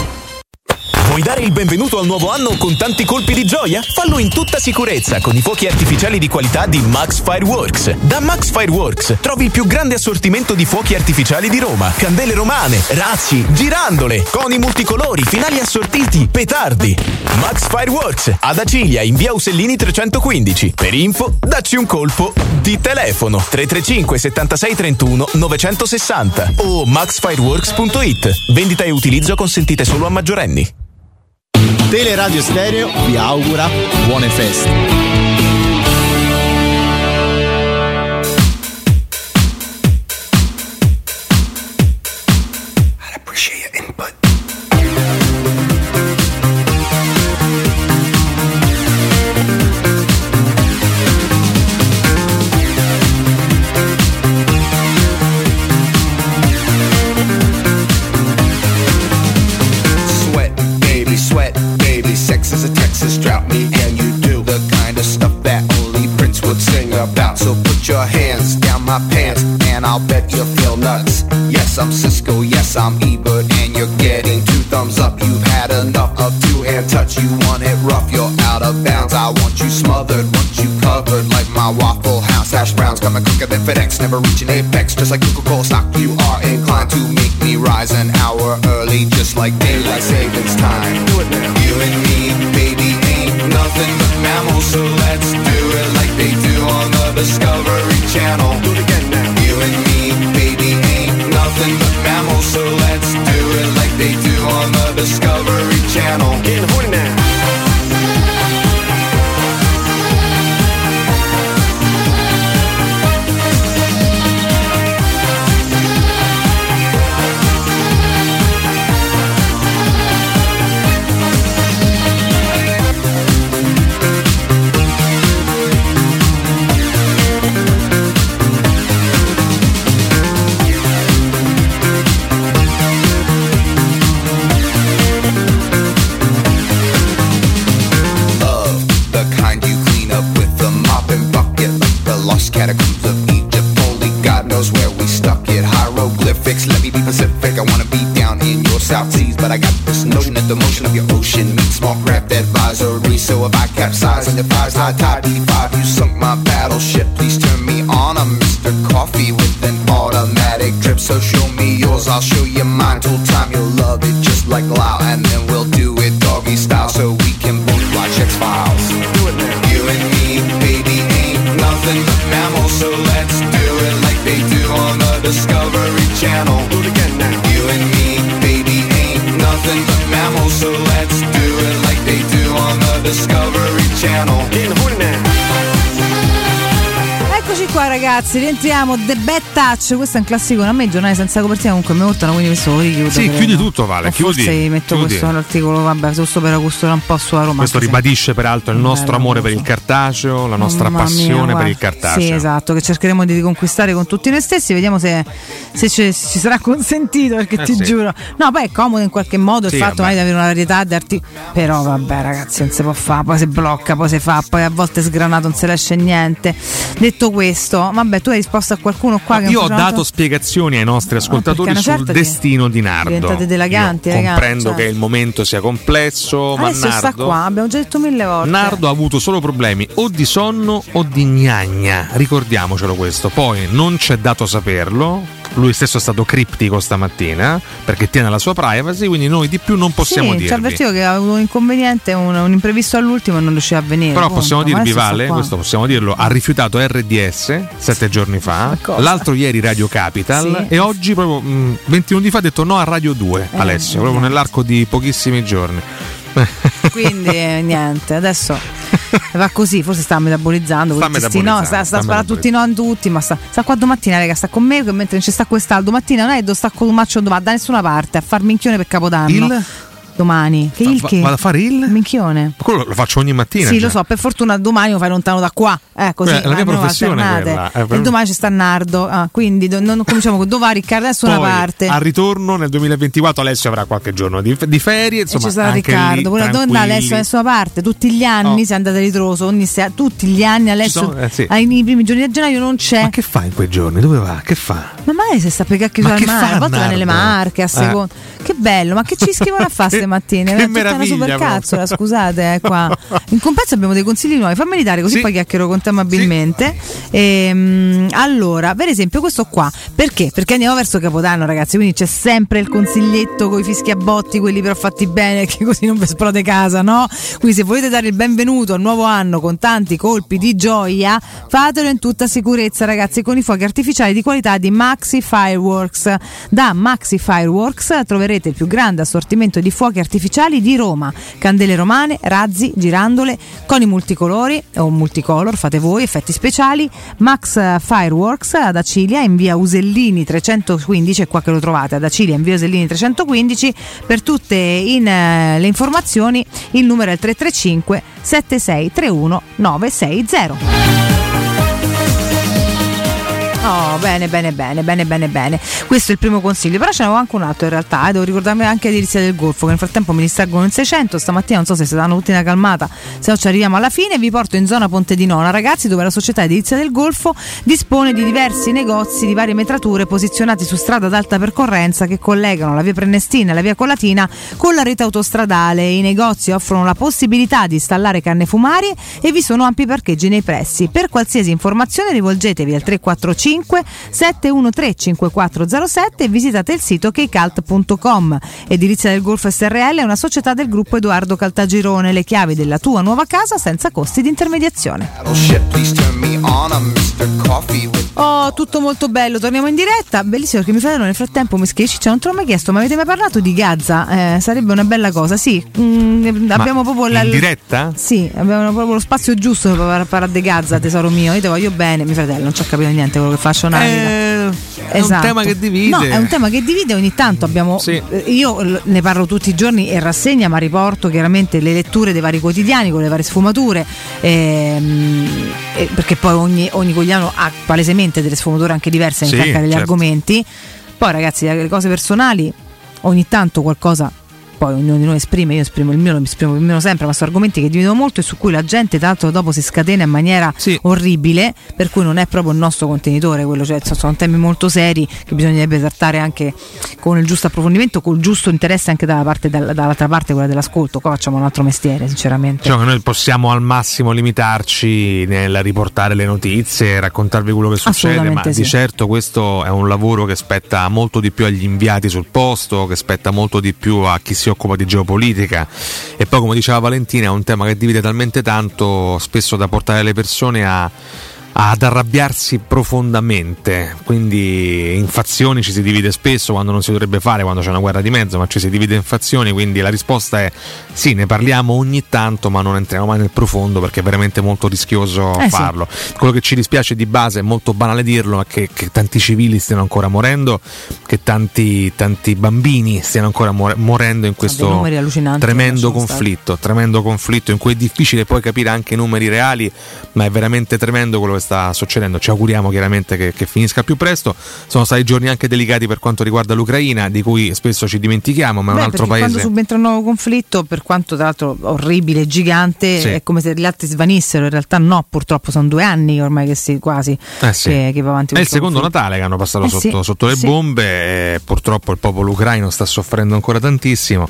Vuoi dare il benvenuto al nuovo anno con tanti colpi di gioia? Fallo in tutta sicurezza con i fuochi artificiali di qualità di Max Fireworks. Da Max Fireworks trovi il più grande assortimento di fuochi artificiali di Roma. Candele romane, razzi, girandole, coni multicolori, finali assortiti, petardi. Max Fireworks ad Acilia in via Usellini 315. Per info, dacci un colpo di telefono 335 76 31 960 o maxfireworks.it. Vendita e utilizzo consentite solo a maggiorenni. Teleradio Stereo vi augura buone feste. My pants, and I'll bet you feel nuts. Yes, I'm Cisco. Yes, I'm Ebert, and you're getting two thumbs up. You've had enough of two-hand touch. You want it rough, you're out of bounds. I want you smothered, want you covered like my Waffle House hash browns. Coming quicker than FedEx, never reaching apex. Just like Coca-Cola stock, you are inclined to make me rise an hour early, just like daylight savings time. Do it now. You and me, baby, ain't nothing but mammals, so let's do it like they do on the Discovery The Bad Touch, questo è un classico, a me i giornali senza copertina comunque mi urtano, quindi questo lo richiudo. Sì, credo. chiudi tutto, Vale, O chiudi, Forse metto chiudi. questo articolo, vabbè, giusto per acusare un po' sulla Roma. Questo ribadisce peraltro il nostro Bello, amore per il cartaceo, la nostra Mamma mia, passione per il cartaceo. Sì, esatto, che cercheremo di riconquistare con tutti noi stessi, vediamo se, se ci, ci sarà consentito, perché Eh ti sì. giuro. No, poi è comodo in qualche modo Sì, il fatto vabbè. di avere una varietà di articoli. Però vabbè ragazzi, non si può fare, poi si blocca, poi si fa, poi a volte sgranato non se ne esce niente. Detto questo, vabbè, tu hai risposto a qualcuno qua che Io ho dato spiegazioni ai nostri ascoltatori perché una sul destino di Nardo. diventate dilaganti, Io ragazzi, comprendo cioè. che il momento sia complesso, ma Adesso sta Nardo, qua, abbiamo già detto mille volte. Nardo ha avuto solo problemi o di sonno o di gnagna, ricordiamocelo questo. Poi non c'è dato saperlo. Lui stesso è stato criptico stamattina perché tiene la sua privacy, quindi noi di più non possiamo sì, ci dirvi. avvertivo che ha avuto un inconveniente, un, un imprevisto all'ultimo e non riusciva a venire. Però punto. possiamo dirvi, Vale, questo possiamo dirlo, ha rifiutato RDS sette giorni fa, l'altro ieri Radio Capital Sì. e oggi proprio mh, 20 minuti fa ha detto no a Radio 2, Eh, Alessio, proprio nell'arco di pochissimi giorni. [laughs] Quindi eh, niente, adesso va così, forse sta metabolizzando. Sta sti no, metabolizzando, sta, sta sta sparando tutti i no in tutti, ma sta, sta qua domattina, raga, sta con me, mentre non ci sta quest'altro domattina non è sta con un maccio domani da nessuna parte a far minchione per Capodanno. Il? Domani. Che il che? vado a fare il? Minchione. Quello lo faccio ogni mattina. Sì, già. lo so, per fortuna domani lo fai lontano da qua. Eh, così, Beh, è la mia professione quella, eh, per- E domani ci sta Nardo. Ah, quindi do- non cominciamo con dove va Riccardo da nessuna Poi, parte. al ritorno nel 2024 Alessio avrà qualche giorno di, di ferie, E insomma, ci sarà anche Riccardo, pure dove tranquilli. Alessio da nessuna parte. Tutti gli anni Oh. si è andata ritroso, ogni se- tutti gli anni Alessio sono- eh, sì. ai nei primi giorni di gennaio non c'è. Ma che fa in quei giorni? Dove va? Che fa? Ma mai se sta per cacchio al mare, a volte va nelle marche a Eh. seconda. Che bello, ma che ci scrivono a fare [laughs] Che- stamattina? che tutta una supercazzola, scusate, eh, qua. [laughs] In compenso abbiamo dei consigli nuovi, fammeli dare così Sì. poi chiacchiero con te amabilmente. Ehm, allora, per esempio questo qua, perché? Perché andiamo verso Capodanno ragazzi, quindi c'è sempre il consiglietto con i fischi a botti, quelli però fatti bene, [laughs] che così non vi esplode casa, no? Quindi se volete dare il benvenuto al nuovo anno con tanti colpi di gioia, fatelo in tutta sicurezza ragazzi, con i fuochi artificiali di qualità di Maxi Fireworks. Da Maxi Fireworks troverete il più grande assortimento di fuochi artificiali di Roma, candele romane, razzi, girandole, coni multicolori o multicolor, fate voi, effetti speciali. Max Fireworks ad Acilia in via Usellini 315, è qua che lo trovate, ad Acilia in via Usellini 315. Per tutte in, eh, le informazioni il numero è il 335 7631 960. Oh, bene, bene, bene, bene, bene, bene. Questo è il primo consiglio. Però ce n'avevo anche un altro in realtà. eh. Devo ricordarmi anche di Delizia del Golfo, che nel frattempo mi distraggono in 600. Stamattina non so se si danno tutti una calmata, se no ci arriviamo alla fine. Vi porto in zona Ponte di Nona, ragazzi, dove la società Delizia del Golfo dispone di diversi negozi di varie metrature posizionati su strada ad alta percorrenza che collegano la via Prenestina e la via Colatina con la rete autostradale. I negozi offrono la possibilità di installare canne fumarie e vi sono ampi parcheggi nei pressi. Per qualsiasi informazione rivolgetevi al 345 713 5407 e visitate il sito keycult.com. Edilizia del Golfo SRL è una società del gruppo Edoardo Caltagirone, le chiavi della tua nuova casa senza costi di intermediazione. With Oh, tutto molto bello, torniamo in diretta. Bellissimo perché mi fratello nel frattempo mi scrive: Ciccia, non te l'ho mai chiesto, ma avete mai parlato di Gaza? Eh, sarebbe una bella cosa, sì. Mm, abbiamo proprio la. in diretta? Sì, abbiamo proprio lo spazio giusto per par- parlare di Gaza, tesoro mio. Io ti voglio bene, mio fratello, non ci ha capito niente quello che faccio. nella vita. è un tema che divide. No, è un tema che divide. Ogni tanto abbiamo. eh, Io ne parlo tutti i giorni e rassegna, ma riporto chiaramente le letture dei vari quotidiani con le varie sfumature. ehm, eh, perché poi ogni, ogni quotidiano ha palesemente delle sfumature anche diverse Sì, in cerca degli certo. argomenti. Poi, ragazzi, le cose personali, ogni tanto qualcosa. Poi ognuno di noi esprime, io esprimo il mio, lo esprimo il mio sempre, ma sono argomenti che dividono molto e su cui la gente tra l'altro dopo si scatena in maniera orribile, per cui non è proprio il nostro contenitore, quello, cioè, sono temi molto seri che bisognerebbe trattare anche con il giusto approfondimento, con il giusto interesse anche dalla parte, dal- dall'altra parte, quella dell'ascolto. Qua facciamo un altro mestiere, sinceramente. Che noi possiamo al massimo limitarci nel riportare le notizie, raccontarvi quello che succede, ma sì. di certo questo è un lavoro che spetta molto di più agli inviati sul posto, che spetta molto di più a chi si occupa di geopolitica. E poi come diceva Valentina è un tema che divide talmente tanto spesso da portare le persone a ad arrabbiarsi profondamente, quindi in fazioni ci si divide spesso quando non si dovrebbe fare, quando c'è una guerra di mezzo, ma ci si divide in fazioni, quindi la risposta è sì, ne parliamo ogni tanto, ma non entriamo mai nel profondo perché è veramente molto rischioso Eh sì. farlo. Quello che ci dispiace di base, è molto banale dirlo, è che, che tanti civili stiano ancora morendo, che tanti, tanti bambini stiano ancora more- morendo in questo tremendo conflitto, tremendo conflitto in cui è difficile poi capire anche i numeri reali, ma è veramente tremendo quello che sta succedendo. Ci auguriamo chiaramente che, che finisca più presto. Sono stati giorni anche delicati per quanto riguarda l'Ucraina, di cui spesso ci dimentichiamo, ma è Beh, un altro paese. quando subentra un nuovo conflitto, per quanto tra l'altro orribile, gigante, Sì. è come se gli altri svanissero. In realtà no, purtroppo sono due anni ormai che si quasi Eh sì. che, che va avanti È il secondo conflitto. Natale che hanno passato Eh sotto, sì, sotto le bombe e purtroppo il popolo ucraino sta soffrendo ancora tantissimo.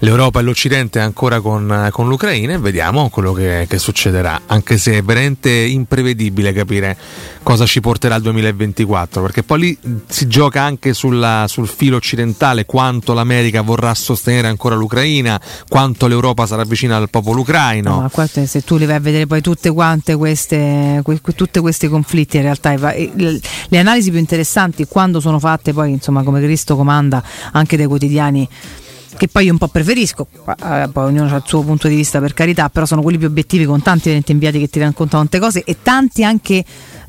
L'Europa e l'Occidente è ancora con, con l'Ucraina e vediamo quello che, che succederà, anche se è veramente imprevedibile capire cosa ci porterà il 2024, perché poi lì si gioca anche sulla- sul filo occidentale quanto l'America vorrà sostenere ancora l'Ucraina, quanto l'Europa sarà vicina al popolo ucraino. No, ma te- se tu li vai a vedere poi tutte quante queste, que- tutti questi conflitti, in realtà le analisi più interessanti quando sono fatte poi, insomma, come Cristo comanda anche dai quotidiani che poi io un po' preferisco, eh, poi ognuno ha il suo punto di vista per carità, però sono quelli più obiettivi con tanti veramente inviati che ti raccontano tante cose e tanti anche,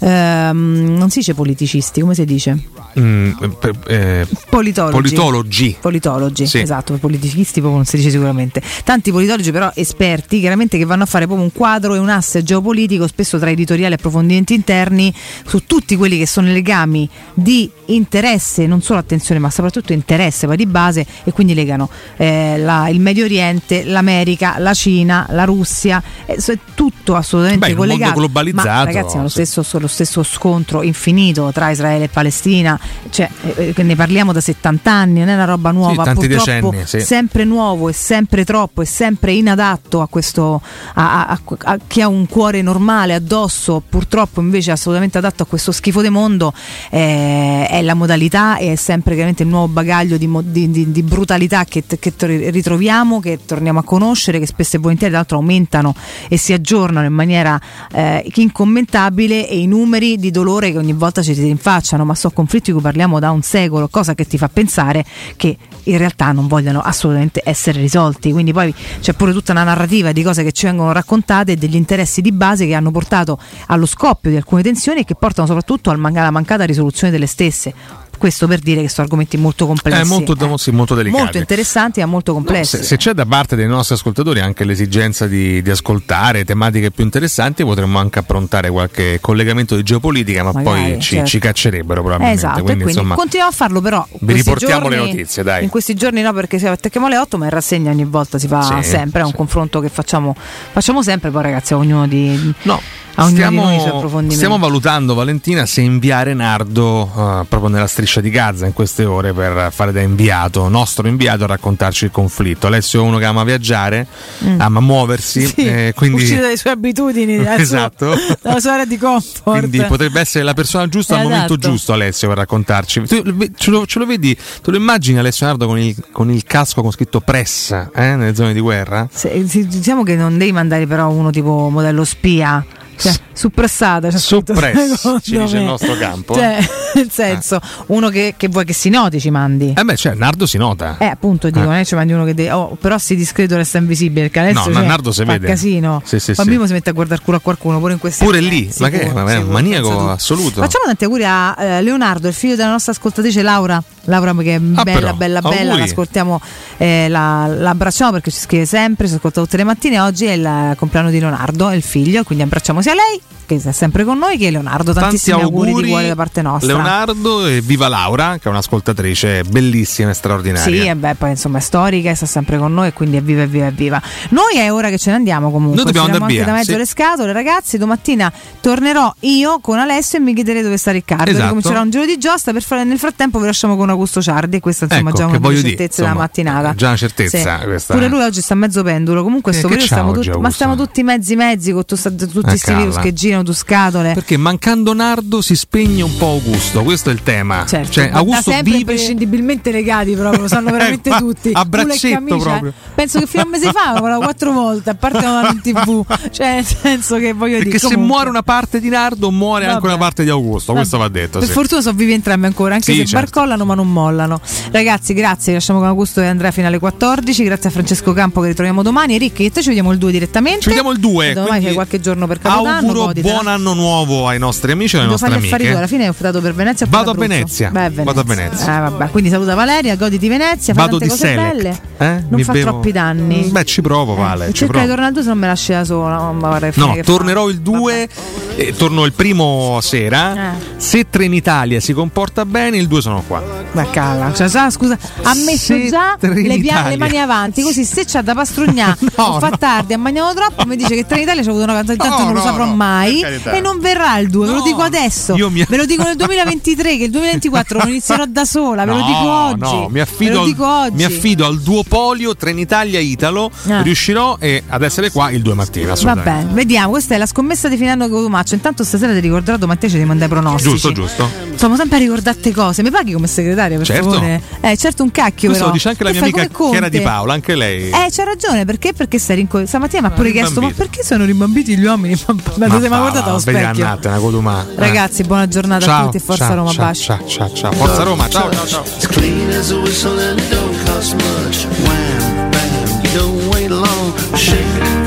ehm, non si dice politicisti, come si dice? Mm, per- eh, Politologi. politologi. Politologi, Sì. esatto, politicisti proprio non si dice sicuramente. Tanti politologi però esperti, chiaramente che vanno a fare proprio un quadro e un asse geopolitico, spesso tra editoriali e approfondimenti interni, su tutti quelli che sono i legami di interesse, non solo attenzione, ma soprattutto interesse poi di base e quindi legano eh, la- il Medio Oriente, l'America, la Cina, la Russia, eh, è tutto assolutamente Beh, in un mondo collegato. globalizzato, Ma ragazzi, è lo stesso, lo stesso scontro infinito tra Israele e Palestina, cioè, eh, eh, ne parliamo da 70 anni, non è una roba nuova, tanti purtroppo decenni, sì. sempre nuovo e sempre troppo e sempre inadatto a questo a, a- a- chi ha un cuore normale addosso, purtroppo invece assolutamente adatto a questo schifo di mondo eh, è la modalità e è sempre chiaramente il nuovo bagaglio di, di- di- di brutalità che, che ritroviamo, che torniamo a conoscere, che spesso e volentieri tra l'altro aumentano e si aggiornano in maniera eh, incommentabile e i numeri di dolore che ogni volta ci si rinfacciano, ma sono conflitti di cui parliamo da un secolo, cosa che ti fa pensare che in realtà non vogliono assolutamente essere risolti. Quindi poi c'è pure tutta una narrativa di cose che ci vengono raccontate e degli interessi di base che hanno portato allo scoppio di alcune tensioni e che portano soprattutto alla mancata risoluzione delle stesse. Questo per dire che sono argomenti molto complessi. È molto, eh. sì, molto delicati. molto interessanti ma molto complessi. Se, se c'è da parte dei nostri ascoltatori anche l'esigenza di, di ascoltare tematiche più interessanti, potremmo anche approntare qualche collegamento di geopolitica, ma Magari, poi ci, certo. ci caccerebbero probabilmente. Esatto, quindi, quindi insomma, continuiamo a farlo però. vi riportiamo le giorni- notizie, dai. In questi giorni no perché si attacchiamo alle 8 ma in rassegna ogni volta si fa Sì, sempre, è un confronto che facciamo, facciamo sempre, poi ragazzi a ognuno di... No. A Stiamo, stiamo valutando, Valentina, se inviare Nardo eh, proprio nella striscia di Gaza in queste ore per fare da inviato, nostro inviato, a raccontarci il conflitto. Alessio è uno che ama viaggiare, Mm. ama muoversi, Sì, eh, quindi, uscire dalle sue abitudini, Esatto. [laughs] dalla sua area di comfort. quindi potrebbe essere la persona giusta al Esatto. momento giusto, Alessio, per raccontarci. Tu ce lo, ce lo vedi, te lo immagini Alessio Nardo con il, con il casco con scritto press eh, nelle zone di guerra? Se- diciamo che non devi mandare però uno tipo modello spia. Cioè, suppressata, scritto, Suppress, [laughs] ci dice il me. nostro campo. Cioè, [laughs] nel senso, uno che, che vuoi che si noti ci mandi. Eh beh, cioè, Nardo si nota. Eh, appunto, dico, è che ci mandi uno che deve. Oh, però si discreto resta invisibile. Perché adesso No, cioè, Nardo si vede. casino. Sì, sì, Poi sì. si mette a guardare il culo a qualcuno, pure in questi Pure lì, eh, ma che è? un maniaco assoluto. Facciamo tanti auguri a eh, Leonardo, il figlio della nostra ascoltatrice Laura. Laura che è bella, Ah, però, bella, bella, auguri. l'ascoltiamo, eh, la, l'abbracciamo perché ci scrive sempre, ci ascolta tutte le mattine. Oggi è il compleanno di Leonardo, è il figlio, quindi abbracciamo sia lei che sta sempre con noi che Leonardo. Tanti Tantissimi auguri, auguri, di cuore da parte nostra. Leonardo e viva Laura, che è un'ascoltatrice bellissima e straordinaria. Sì, e beh, poi insomma è storica e sta sempre con noi, quindi evviva, evviva, evviva. Noi è ora che ce ne andiamo comunque. Noi dobbiamo andare via, da mezzo sì. le scatole, ragazzi. Domattina tornerò io con Alessio e mi chiederete dove sta Riccardo. Esatto. Comincerà un giro di giostra. Per fare, nel frattempo vi lasciamo con Augusto Ciardi. Questa insomma Ecco, già una voglio dire, della insomma, mattinata. è già una certezza Sì. questa. Pure lui oggi sta mezzo pendulo. Comunque Eh, sto periodo stiamo tutti, ma stiamo tutti mezzi mezzi con tu- tutti Eh, questi virus calla. che girano pieno tu scatole. Perché mancando Nardo si spegne un po' Augusto, questo è il tema. Certo, cioè, Augusto sempre vive imprescindibilmente legati proprio, lo sanno [laughs] veramente ma tutti. a braccetto proprio. Penso che fino a un mese fa guardavo quattro volte, a parte andavo in tv. Cioè, nel senso che voglio Perché dire. se comunque- muore una parte di Nardo, muore anche Vabbè. una parte di Augusto. Questo va detto. Per sì. fortuna sono vivi entrambi ancora, anche Sì, se certo. barcollano ma non mollano. Ragazzi, grazie, lasciamo con Augusto e Andrea fino alle 14. Grazie a Francesco Campo che ritroviamo domani. Ricchi, e te ci vediamo il 2 direttamente. Ci vediamo il 2. Domani fai qualche giorno per Capodanno. Auguro. Buon anno nuovo ai nostri amici e alle Devo nostre amiche. tuoi, alla fine ho optato per Venezia. Vado a? Venezia. Vai a Vado a Venezia. Eh, vabbè. Quindi saluta Valeria, goditi Venezia, Vado tante di cose Select. belle. Eh? Non Mi fa bevo- troppi danni. Beh, ci provo, Vale. E ci cerca provo. di tornare tu se non me lasci da sola. mamma, No, tornerò il 2 e torno il primo sera. Eh. Se Trenitalia si comporta bene, il 2 sono qua. Ma cala, cioè, già, scusa, ha messo Se già le, pia- le mani avanti, così se c'ha da pastrugnare [laughs] o fa tardi, ha mangiato troppo, mi dice che Trenitalia c'ha avuto una canzone, tanto No, non lo no, saprò no, mai e non verrà il 2, ve lo No, dico adesso. mi- Ve lo dico nel 2023 che il 2024 lo inizierò da sola, ve lo No, dico oggi. No, mi affido, lo al, oggi. mi affido al duopolio Trenitalia-Italo. Ah. Riuscirò eh, ad essere qua il 2 mattina. Va assolutamente. bene, vediamo, questa è la scommessa di fine anno con Tomaccio. Intanto stasera ti ricorderò domattina ci devo mandare i pronostici. Giusto, giusto. Insomma, sempre a ricordate cose. Mi paghi come segretaria, per Certo. favore? Eh, certo un cacchio Questo però. lo dice anche la Che mia fai amica Chiara Di. Paola, anche lei. Eh, c'ha ragione, perché? Perché sei rinco- Stamattina mi ha pure chiesto: Ma perché sono rimbambiti gli uomini? Ma ma ti mai guardato allo specchio? Annate, una codumà. Eh. Ragazzi, buona giornata Ciao, a tutti forza ciao, Roma, ciao, baci. Ciao, ciao, ciao. Forza Roma, ciao, ciao, ciao. It's clean as a whistle and it don't cost much. Wham, bam, you don't wait long. Shake,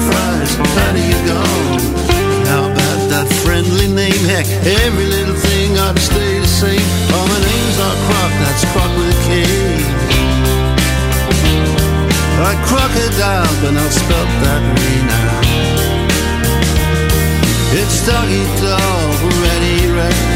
fries, how do you go? How about that friendly name? Heck, every little thing ought to stay the same. Oh, my name's not Croc, that's Croc with a K. Like crocodile, but not spelt that way now. It's doggy dog, ready, ready.